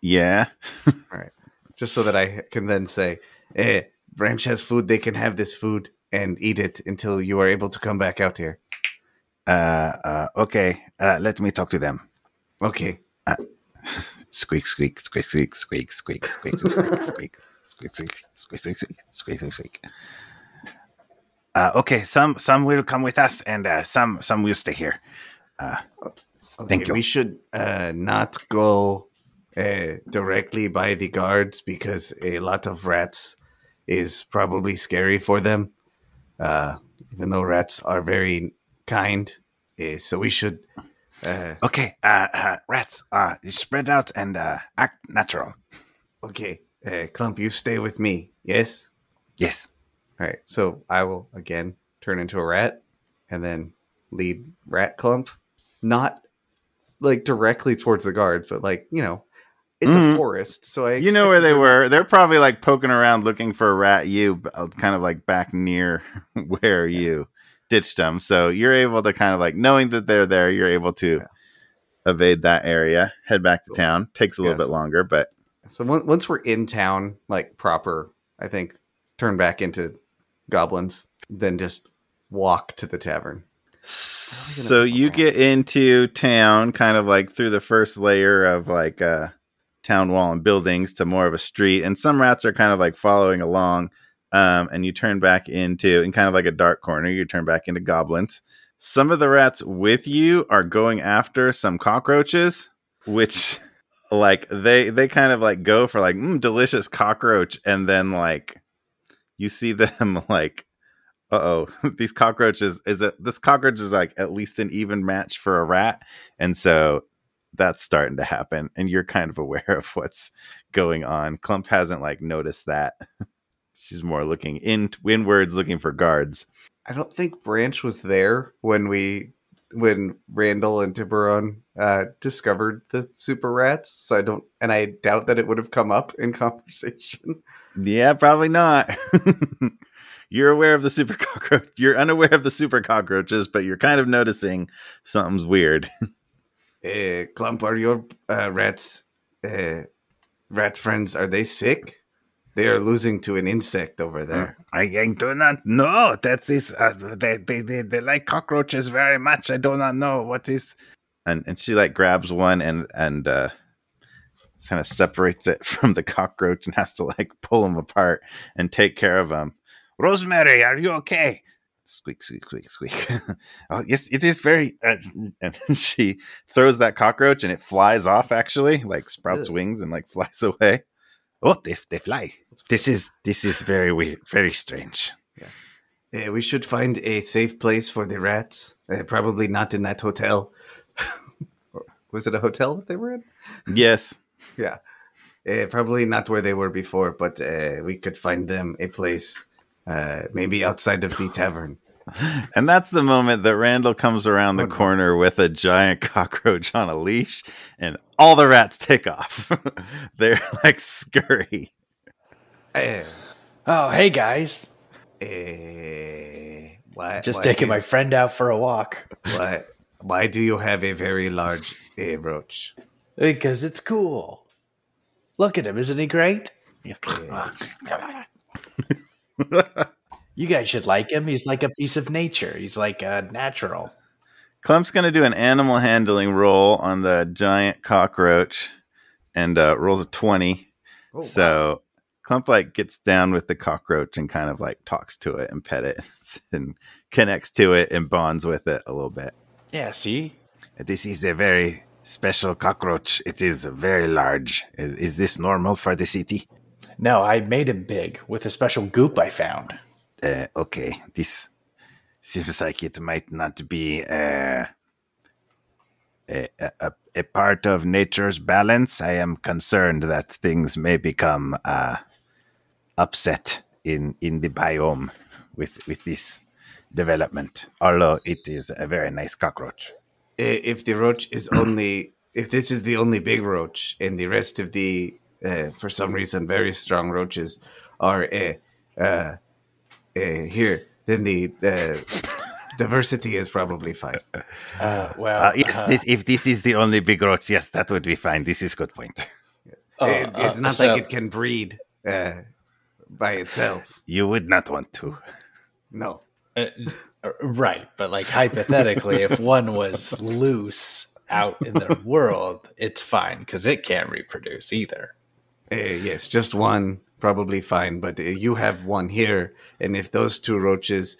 Yeah. Right. Just so that I can then say, eh, Branch has food. They can have this food and eat it until you are able to come back out here. Uh, uh, okay. Uh, let me talk to them. Okay. Squeak, squeak, squeak, squeak, squeak, squeak, squeak, squeak, squeak, squeak, squeak, squeak, squeak, squeak, squeak, squeak. Uh, okay, some some will come with us, and uh, some some will stay here. Okay, Thank you. We should uh, not go uh, directly by the guards because a lot of rats is probably scary for them. Uh, even though rats are very kind, uh, so we should. Uh, Okay, uh, uh, rats, uh, spread out and uh, act natural. okay, uh, Clump, you stay with me. Yes. Yes. All right. So I will again turn into a rat, and then lead Rat Clump, not like directly towards the guards, but like you know, it's Mhm. a forest, so I You know where they were. They're probably like poking around looking for a rat you, uh, kind of like back near where you ditched them. So you're able to kind of like knowing that they're there, you're able to Yeah. evade that area, head back to Cool. town. Takes a little Yes. bit longer, but So once we're in town, like proper, I think turn back into goblins, then just walk to the tavern. So you get into town kind of like through the first layer of like uh town wall and buildings to more of a street and some rats are kind of like following along um and you turn back into in kind of like a dark corner you turn back into goblins. Some of the rats with you are going after some cockroaches which like they they kind of like go for like mm, delicious cockroach and then like you see them like uh oh, these cockroaches is it this cockroach is like at least an even match for a rat, and so that's starting to happen, and you're kind of aware of what's going on. Clump hasn't like noticed that. She's more looking in inwards, looking for guards. I don't think Branch was there when we when Randall and Tiburon uh, discovered the super rats. So I don't, and I doubt that it would have come up in conversation. Yeah, probably not. you're aware of the super cockroach. You're unaware of the super cockroaches, but you're kind of noticing something's weird. Uh, Clump, are your uh, rats, uh, rat friends, are they sick? They are losing to an insect over there. I, I do not know. That is, uh, they, they, they, they like cockroaches very much. I do not know what is. And and she like grabs one and and uh kind of separates it from the cockroach and has to like pull them apart and take care of them. Rosemary, are you okay? Squeak, squeak, squeak, squeak. oh, yes, it is very. Uh, and she throws that cockroach and it flies off. Actually, like sprouts Ugh. wings and like flies away. Oh, they, they fly. This is this is very weird, very strange. Yeah, we should find a safe place for the rats. Uh, probably not in that hotel. Was it a hotel that they were in? Yes, Yeah. Uh, probably not where they were before, but uh, we could find them a place, uh, maybe outside of the tavern. and that's the moment that Randall comes around the Oh, no. corner with a giant cockroach on a leash, and all the rats take off. They're like scurry. Uh, Oh, hey guys. uh, why, Just why taking do- my friend out for a walk. Why, why do you have a very large uh, roach? Because it's cool. Look at him, isn't he great? You guys should like him. He's like a piece of nature. He's like uh, natural. Clump's going to do an animal handling roll on the giant cockroach and uh, rolls a 20. Oh, so Clump like gets down with the cockroach and kind of like talks to it and pet it and connects to it and bonds with it a little bit. Yeah, see? This is a very special cockroach. It is very large. Is, is this normal for the city? No, I made him big with a special goop I found. Uh, okay, this seems like it might not be uh, a, a, a part of nature's balance. I am concerned that things may become uh, upset in, in the biome with, with this development, although it is a very nice cockroach. If the roach is only, if this is the only big roach, and the rest of the, uh, for some reason, very strong roaches are uh, uh, uh, here, then the uh, diversity is probably fine. Uh, well, Uh, yes, this, if this is the only big roach, yes, that would be fine. This is good point. uh, It- it's uh, not so- like it can breed uh, by itself. You would not want to. No. Uh, uh, right, but like hypothetically, if one was loose out in the world, it's fine because it can't reproduce either. Uh, yes, just one, probably fine. But uh, you have one here, and if those two roaches,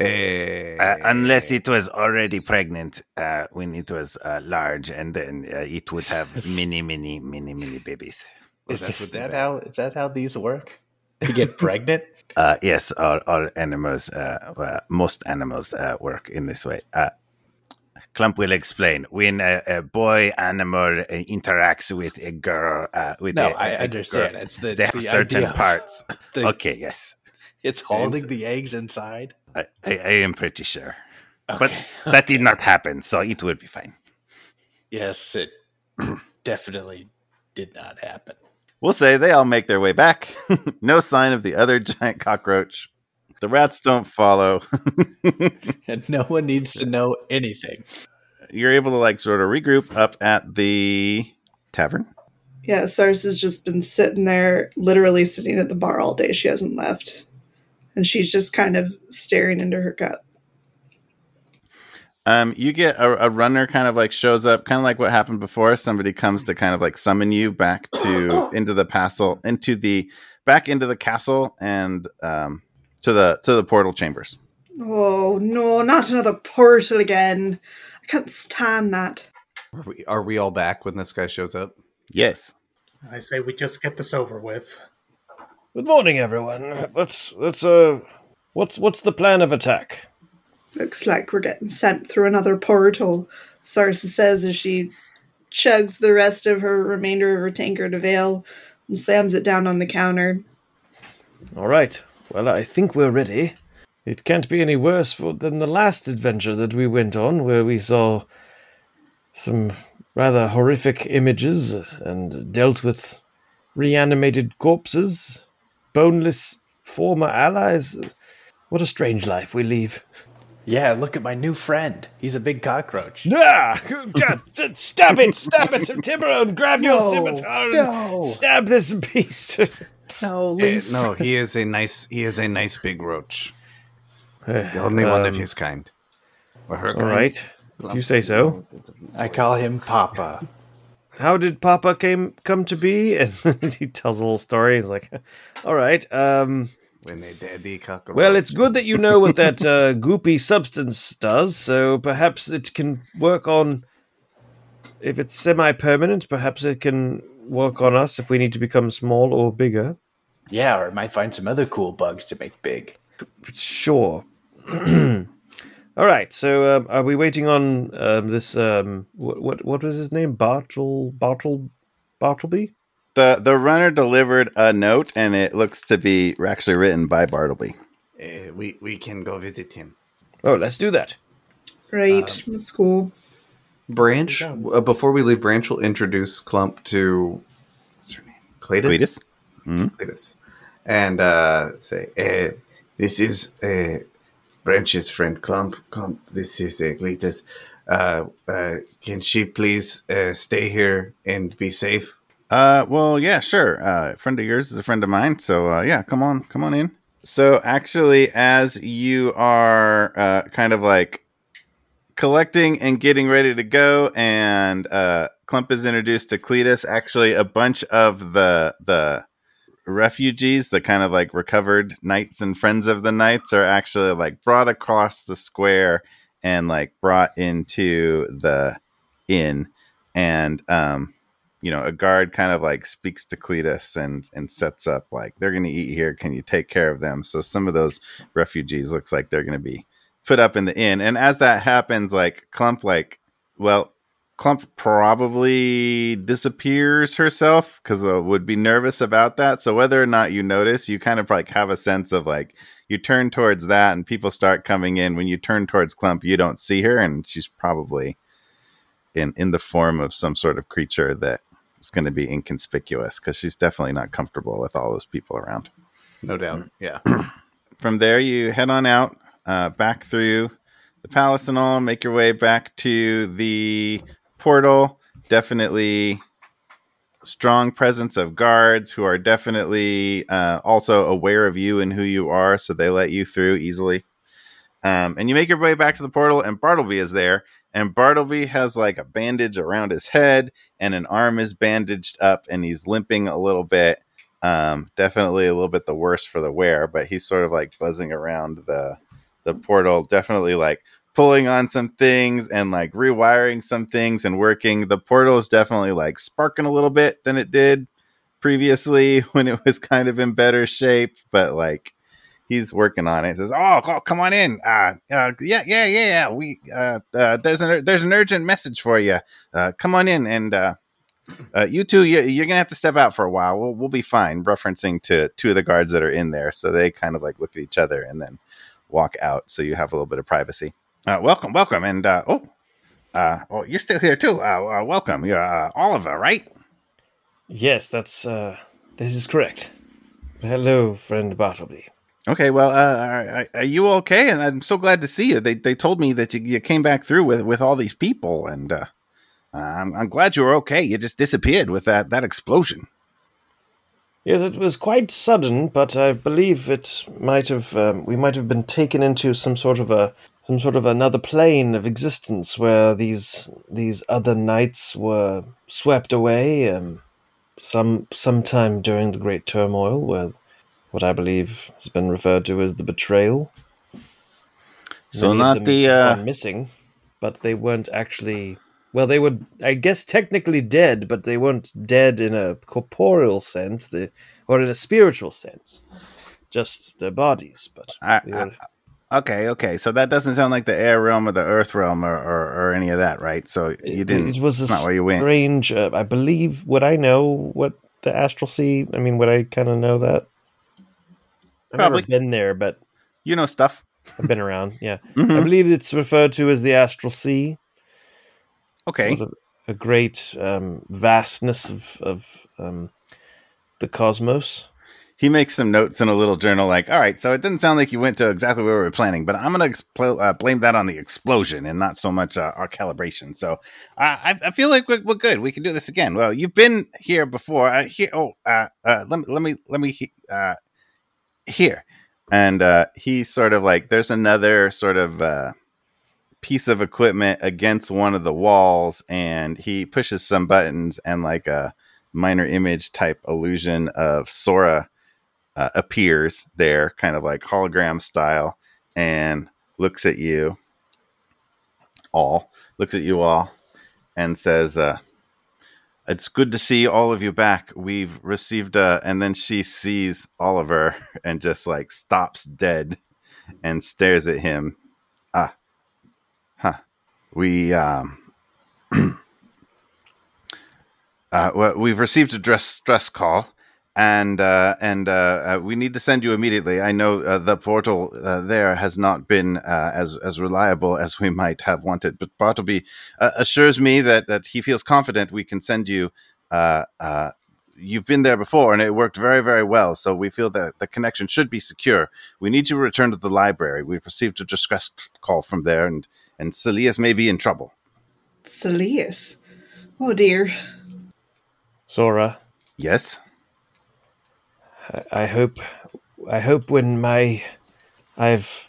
uh, Uh, unless it was already pregnant uh, when it was uh, large, and then uh, it would have many, many, many, many babies. Is, that is that bad. how is that how these work? They get pregnant? Uh, yes, all, all animals, uh, well, most animals uh, work in this way. Uh, Clump will explain. When a, a boy animal uh, interacts with a girl, uh, with No, a- I a understand. girl, It's the, they have the certain parts. the- okay, yes, It's holding the eggs inside. I, I, I am pretty sure, but Okay. that did not happen, so it will be fine. Yes, it definitely did not happen. We'll say they all make their way back. no sign of the other giant cockroach. The rats don't follow. And no one needs to know anything. You're able to like sort of regroup up at the tavern. Yeah, Sars has just been sitting there, literally sitting at the bar all day. She hasn't left. And she's just kind of staring into her cup. Um, you get a, a runner kind of like shows up, kind of like what happened before. Somebody comes to kind of like summon you back to into the castle, into the back into the castle, and um, to the to the portal chambers. Oh, no, not another portal again. I can't stand that. are, we, are we all back when this guy shows up? Yes. I say we just get this over with. Good morning, everyone. Let's let's uh What's what's the plan of attack? Looks like we're getting sent through another portal, Sarsa says as she chugs the rest of her remainder of her tankard of ale and slams it down on the counter. All right. Well, I think we're ready. It can't be any worse for, than the last adventure that we went on, where we saw some rather horrific images and dealt with reanimated corpses, boneless former allies. What a strange life we lead. Yeah, look at my new friend. He's a big cockroach. Ah! God, stab it! Stab it! Tiburon, grab your No, scimitar and no. stab this beast. No, Eh, leave. no, he is a nice. He is a nice big roach. The only one of Um, his kind. Or her All kind. right. You say so. I call him Papa. How did Papa came come to be? And he tells a little story. He's like, "All right. Um, When they daddy cockroach. well, it's good that you know what that uh, goopy substance does. So perhaps it can work on. If it's semi-permanent, perhaps it can work on us if we need to become small or bigger. Yeah, or it might find some other cool bugs to make big. Sure. All right. So, um, are we waiting on um, this? Um, what, what what was his name? Bartle Bartle Bartleby. The the runner delivered a note, and it looks to be actually written by Bartleby. Uh, we we can go visit him. Oh, let's do that. Right, let's go. Branch. Uh, before we leave, Branch will introduce Clump to what's her name? Cletus. Cletus? Cletus. And uh, say, uh, "This is uh, Branch's friend Clump. Clump. This is uh, Cletus. Uh, uh, can she please uh, stay here and be safe?" Uh, well, yeah, sure. Uh, friend of yours is a friend of mine, so uh, yeah, come on, come on in. So actually, as you are uh, kind of like collecting and getting ready to go, and uh, Clump is introduced to Cletus. Actually, a bunch of the the refugees, the kind of like recovered knights and friends of the knights, are actually like brought across the square and like brought into the inn, and um, you know, a guard kind of like speaks to Cletus and and sets up like they're going to eat here. Can you take care of them? So some of those refugees looks like they're going to be put up in the inn. And as that happens, like Clump, like well, Clump probably disappears herself because uh, would be nervous about that. So whether or not you notice, you kind of like have a sense of like you turn towards that and people start coming in. When you turn towards Clump, you don't see her, and she's probably in in the form of some sort of creature that is going to be inconspicuous because she's definitely not comfortable with all those people around. No doubt. Yeah. From there, you head on out uh, back through the palace and all, make your way back to the portal. Definitely strong presence of guards who are definitely uh, also aware of you and who you are, so they let you through easily. Um, and you make your way back to the portal, and Bartleby is there. And Bartleby has like a bandage around his head, and an arm is bandaged up, and he's limping a little bit. Um, definitely a little bit the worse for the wear, but he's sort of like buzzing around the the portal. Definitely like pulling on some things and like rewiring some things and working. The portal is definitely like sparking a little bit than it did previously when it was kind of in better shape, but like he's working on it. He says, "Oh, co- come on in. Uh, uh yeah, yeah, yeah, yeah. We uh, uh there's an there's an urgent message for you. Uh, come on in and uh." Uh, you two, you, you're gonna have to step out for a while. We'll, we'll be fine. Referencing to two of the guards that are in there, so they kind of like look at each other and then walk out. So you have a little bit of privacy. Uh, welcome, welcome, and uh, oh, uh, oh, you're still here too. Uh, uh, welcome, you're uh, Oliver, right? Yes, that's uh, this is correct. Hello, friend Bartleby. Okay, well, uh, are, are you okay? And I'm so glad to see you. They they told me that you, you came back through with, with all these people, and uh, I'm I'm glad you were okay. You just disappeared with that that explosion. Yes, it was quite sudden, but I believe it might have um, we might have been taken into some sort of a some sort of another plane of existence where these these other knights were swept away um, some sometime during the great turmoil where what I believe has been referred to as the betrayal. So Many not the, uh, missing, but they weren't actually. Well, they were, I guess, technically dead, but they weren't dead in a corporeal sense, the, or in a spiritual sense. just their bodies, but I, we I- okay, okay. So that doesn't sound like the air realm or the earth realm or, or, or any of that, right? So you didn't. It was not where you went. strange. Uh, I believe. Would I know what the astral sea? I mean, would I kind of know that? I've Probably. never been there, but You know stuff. I've been around. Yeah, Mhm. I believe it's referred to as the astral sea. Okay. A, a great um, vastness of of um, the cosmos. He makes some notes in a little journal, like, all right, so it didn't sound like you went to exactly where we were planning, but I'm going to expl- uh, blame that on the explosion and not so much uh, our calibration. So uh, I, I feel like we're, we're good. We can do this again. Well, you've been here before. Uh, here, oh, uh, uh, let me, let me, let me, uh, here. And uh, he sort of like, there's another sort of uh, piece of equipment against one of the walls, and he pushes some buttons, and like a minor image type illusion of Sora uh, appears there, kind of like hologram style, and looks at you all, looks at you all, and says, uh, "It's good to see all of you back. We've received." a, and then she sees Oliver and just like stops dead and stares at him. Ah, huh. We um. Uh, well, we've received a dress stress call, and uh, and uh, uh, we need to send you immediately. I know uh, the portal uh, there has not been uh, as as reliable as we might have wanted, but Bartleby uh, assures me that that he feels confident we can send you. Uh, uh, you've been there before, and it worked very very well. So we feel that the connection should be secure. We need to return to the library. We've received a distress call from there, and and Saeleas may be in trouble. Saeleas. Oh dear. Sora, Yes. I, hope, I hope when my, I've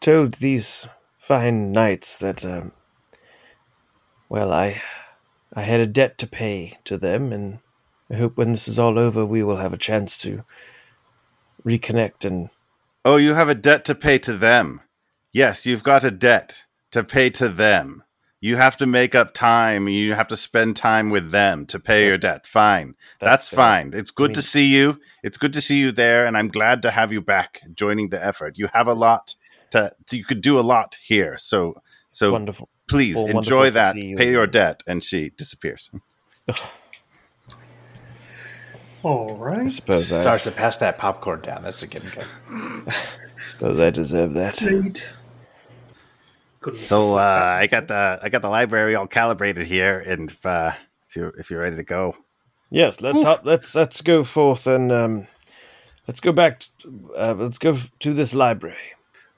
told these fine knights that, um, well, I, I had a debt to pay to them, and I hope when this is all over, we will have a chance to reconnect and Oh, you have a debt to pay to them. Yes, you've got a debt to pay to them. You have to make up time. You have to spend time with them to pay your debt. Fine. That's, That's fine. It's good to mean- see you. It's good to see you there, and I'm glad to have you back joining the effort. You have a lot to, to you could do a lot here. So so wonderful. please well, enjoy to that. you Pay your debt. And she disappears. All I suppose I, Starts to pass that popcorn down. That's a good one. suppose I deserve that. Right. Couldn't So uh, I got the I got the library all calibrated here, and if uh, if you're if you're ready to go, Yes, let's hop, let's let's go forth and um, let's go back. To, uh, let's go f- to this library.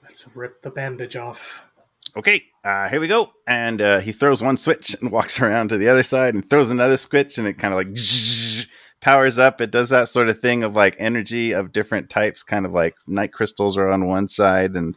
Let's rip the bandage off. okay, uh, here we go. And uh, he throws one switch and walks around to the other side and throws another switch, and it kind of like powers up. It does that sort of thing of like energy of different types, kind of like night crystals are on one side, and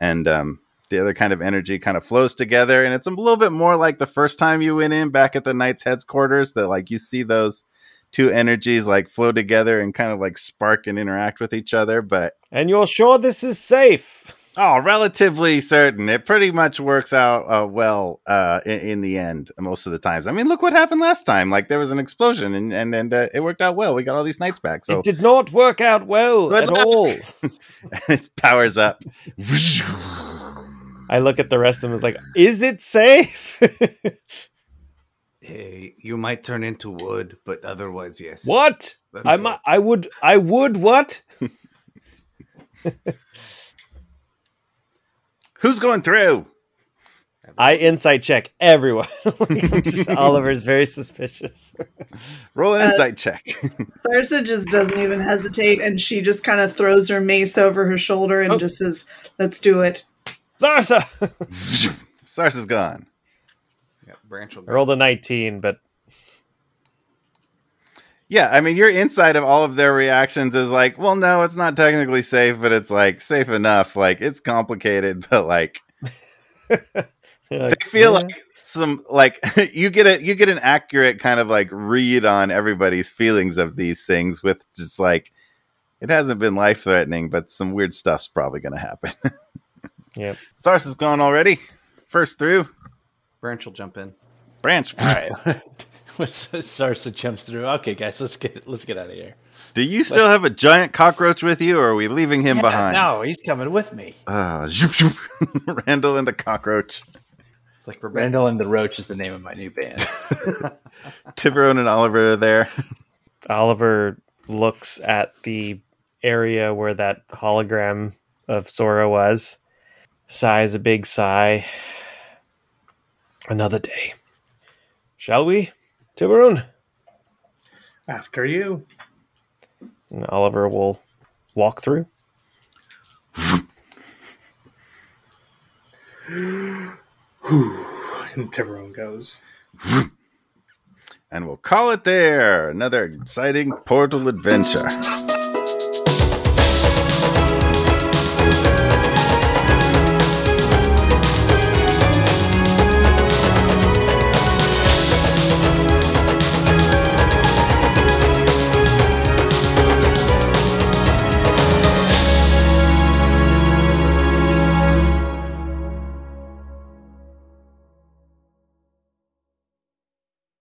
and um, the other kind of energy kind of flows together. And it's a little bit more like the first time you went in back at the Knight's headquarters that like you see those two energies like flow together and kind of like spark and interact with each other, but And you're sure this is safe? Oh, relatively certain. It pretty much works out uh, well uh, in, in the end most of the times. I mean, look what happened last time. Like there was an explosion, and and, and uh, it worked out well. We got all these knights back, so it did not work out well Good at luck. all. it powers up. I look at the rest of them. It's like, is it safe? Hey, you might turn into wood, but otherwise, yes. what? Let's I go. I would I would what? Who's going through? I insight check everyone. Like, I'm just- Oliver's very suspicious. Roll an Uh, insight check. Sarsa just doesn't even hesitate, and she just kind of throws her mace over her shoulder and Oh. just says, "Let's do it." Sarsa. Sarsa's gone. Yeah, branch will I rolled a 19, but Yeah, I mean, your insight of all of their reactions is like, well, no, it's not technically safe, but it's like safe enough. Like it's complicated, but like they feel like some like you get a you get an accurate kind of like read on everybody's feelings of these things with just like it hasn't been life threatening, but some weird stuff's probably going to happen. Yep. Stars is gone already. First through branch will jump in. branch. All right. Sarsa jumps through. Okay, guys, let's get let's get out of here. Do you still have a giant cockroach with you, or are we leaving him Yeah, behind? No, he's coming with me. Ah, zoop, zoop. Randall and the cockroach. It's like we're Randall and the Roach is the name of my new band. Tiburon and Oliver are there. Oliver looks at the area where that hologram of Sora was, sighs a big sigh. Another day. Shall we, Tiburon? After you. And Oliver will walk through. And Tiburon goes. And we'll call it there. Another exciting portal adventure.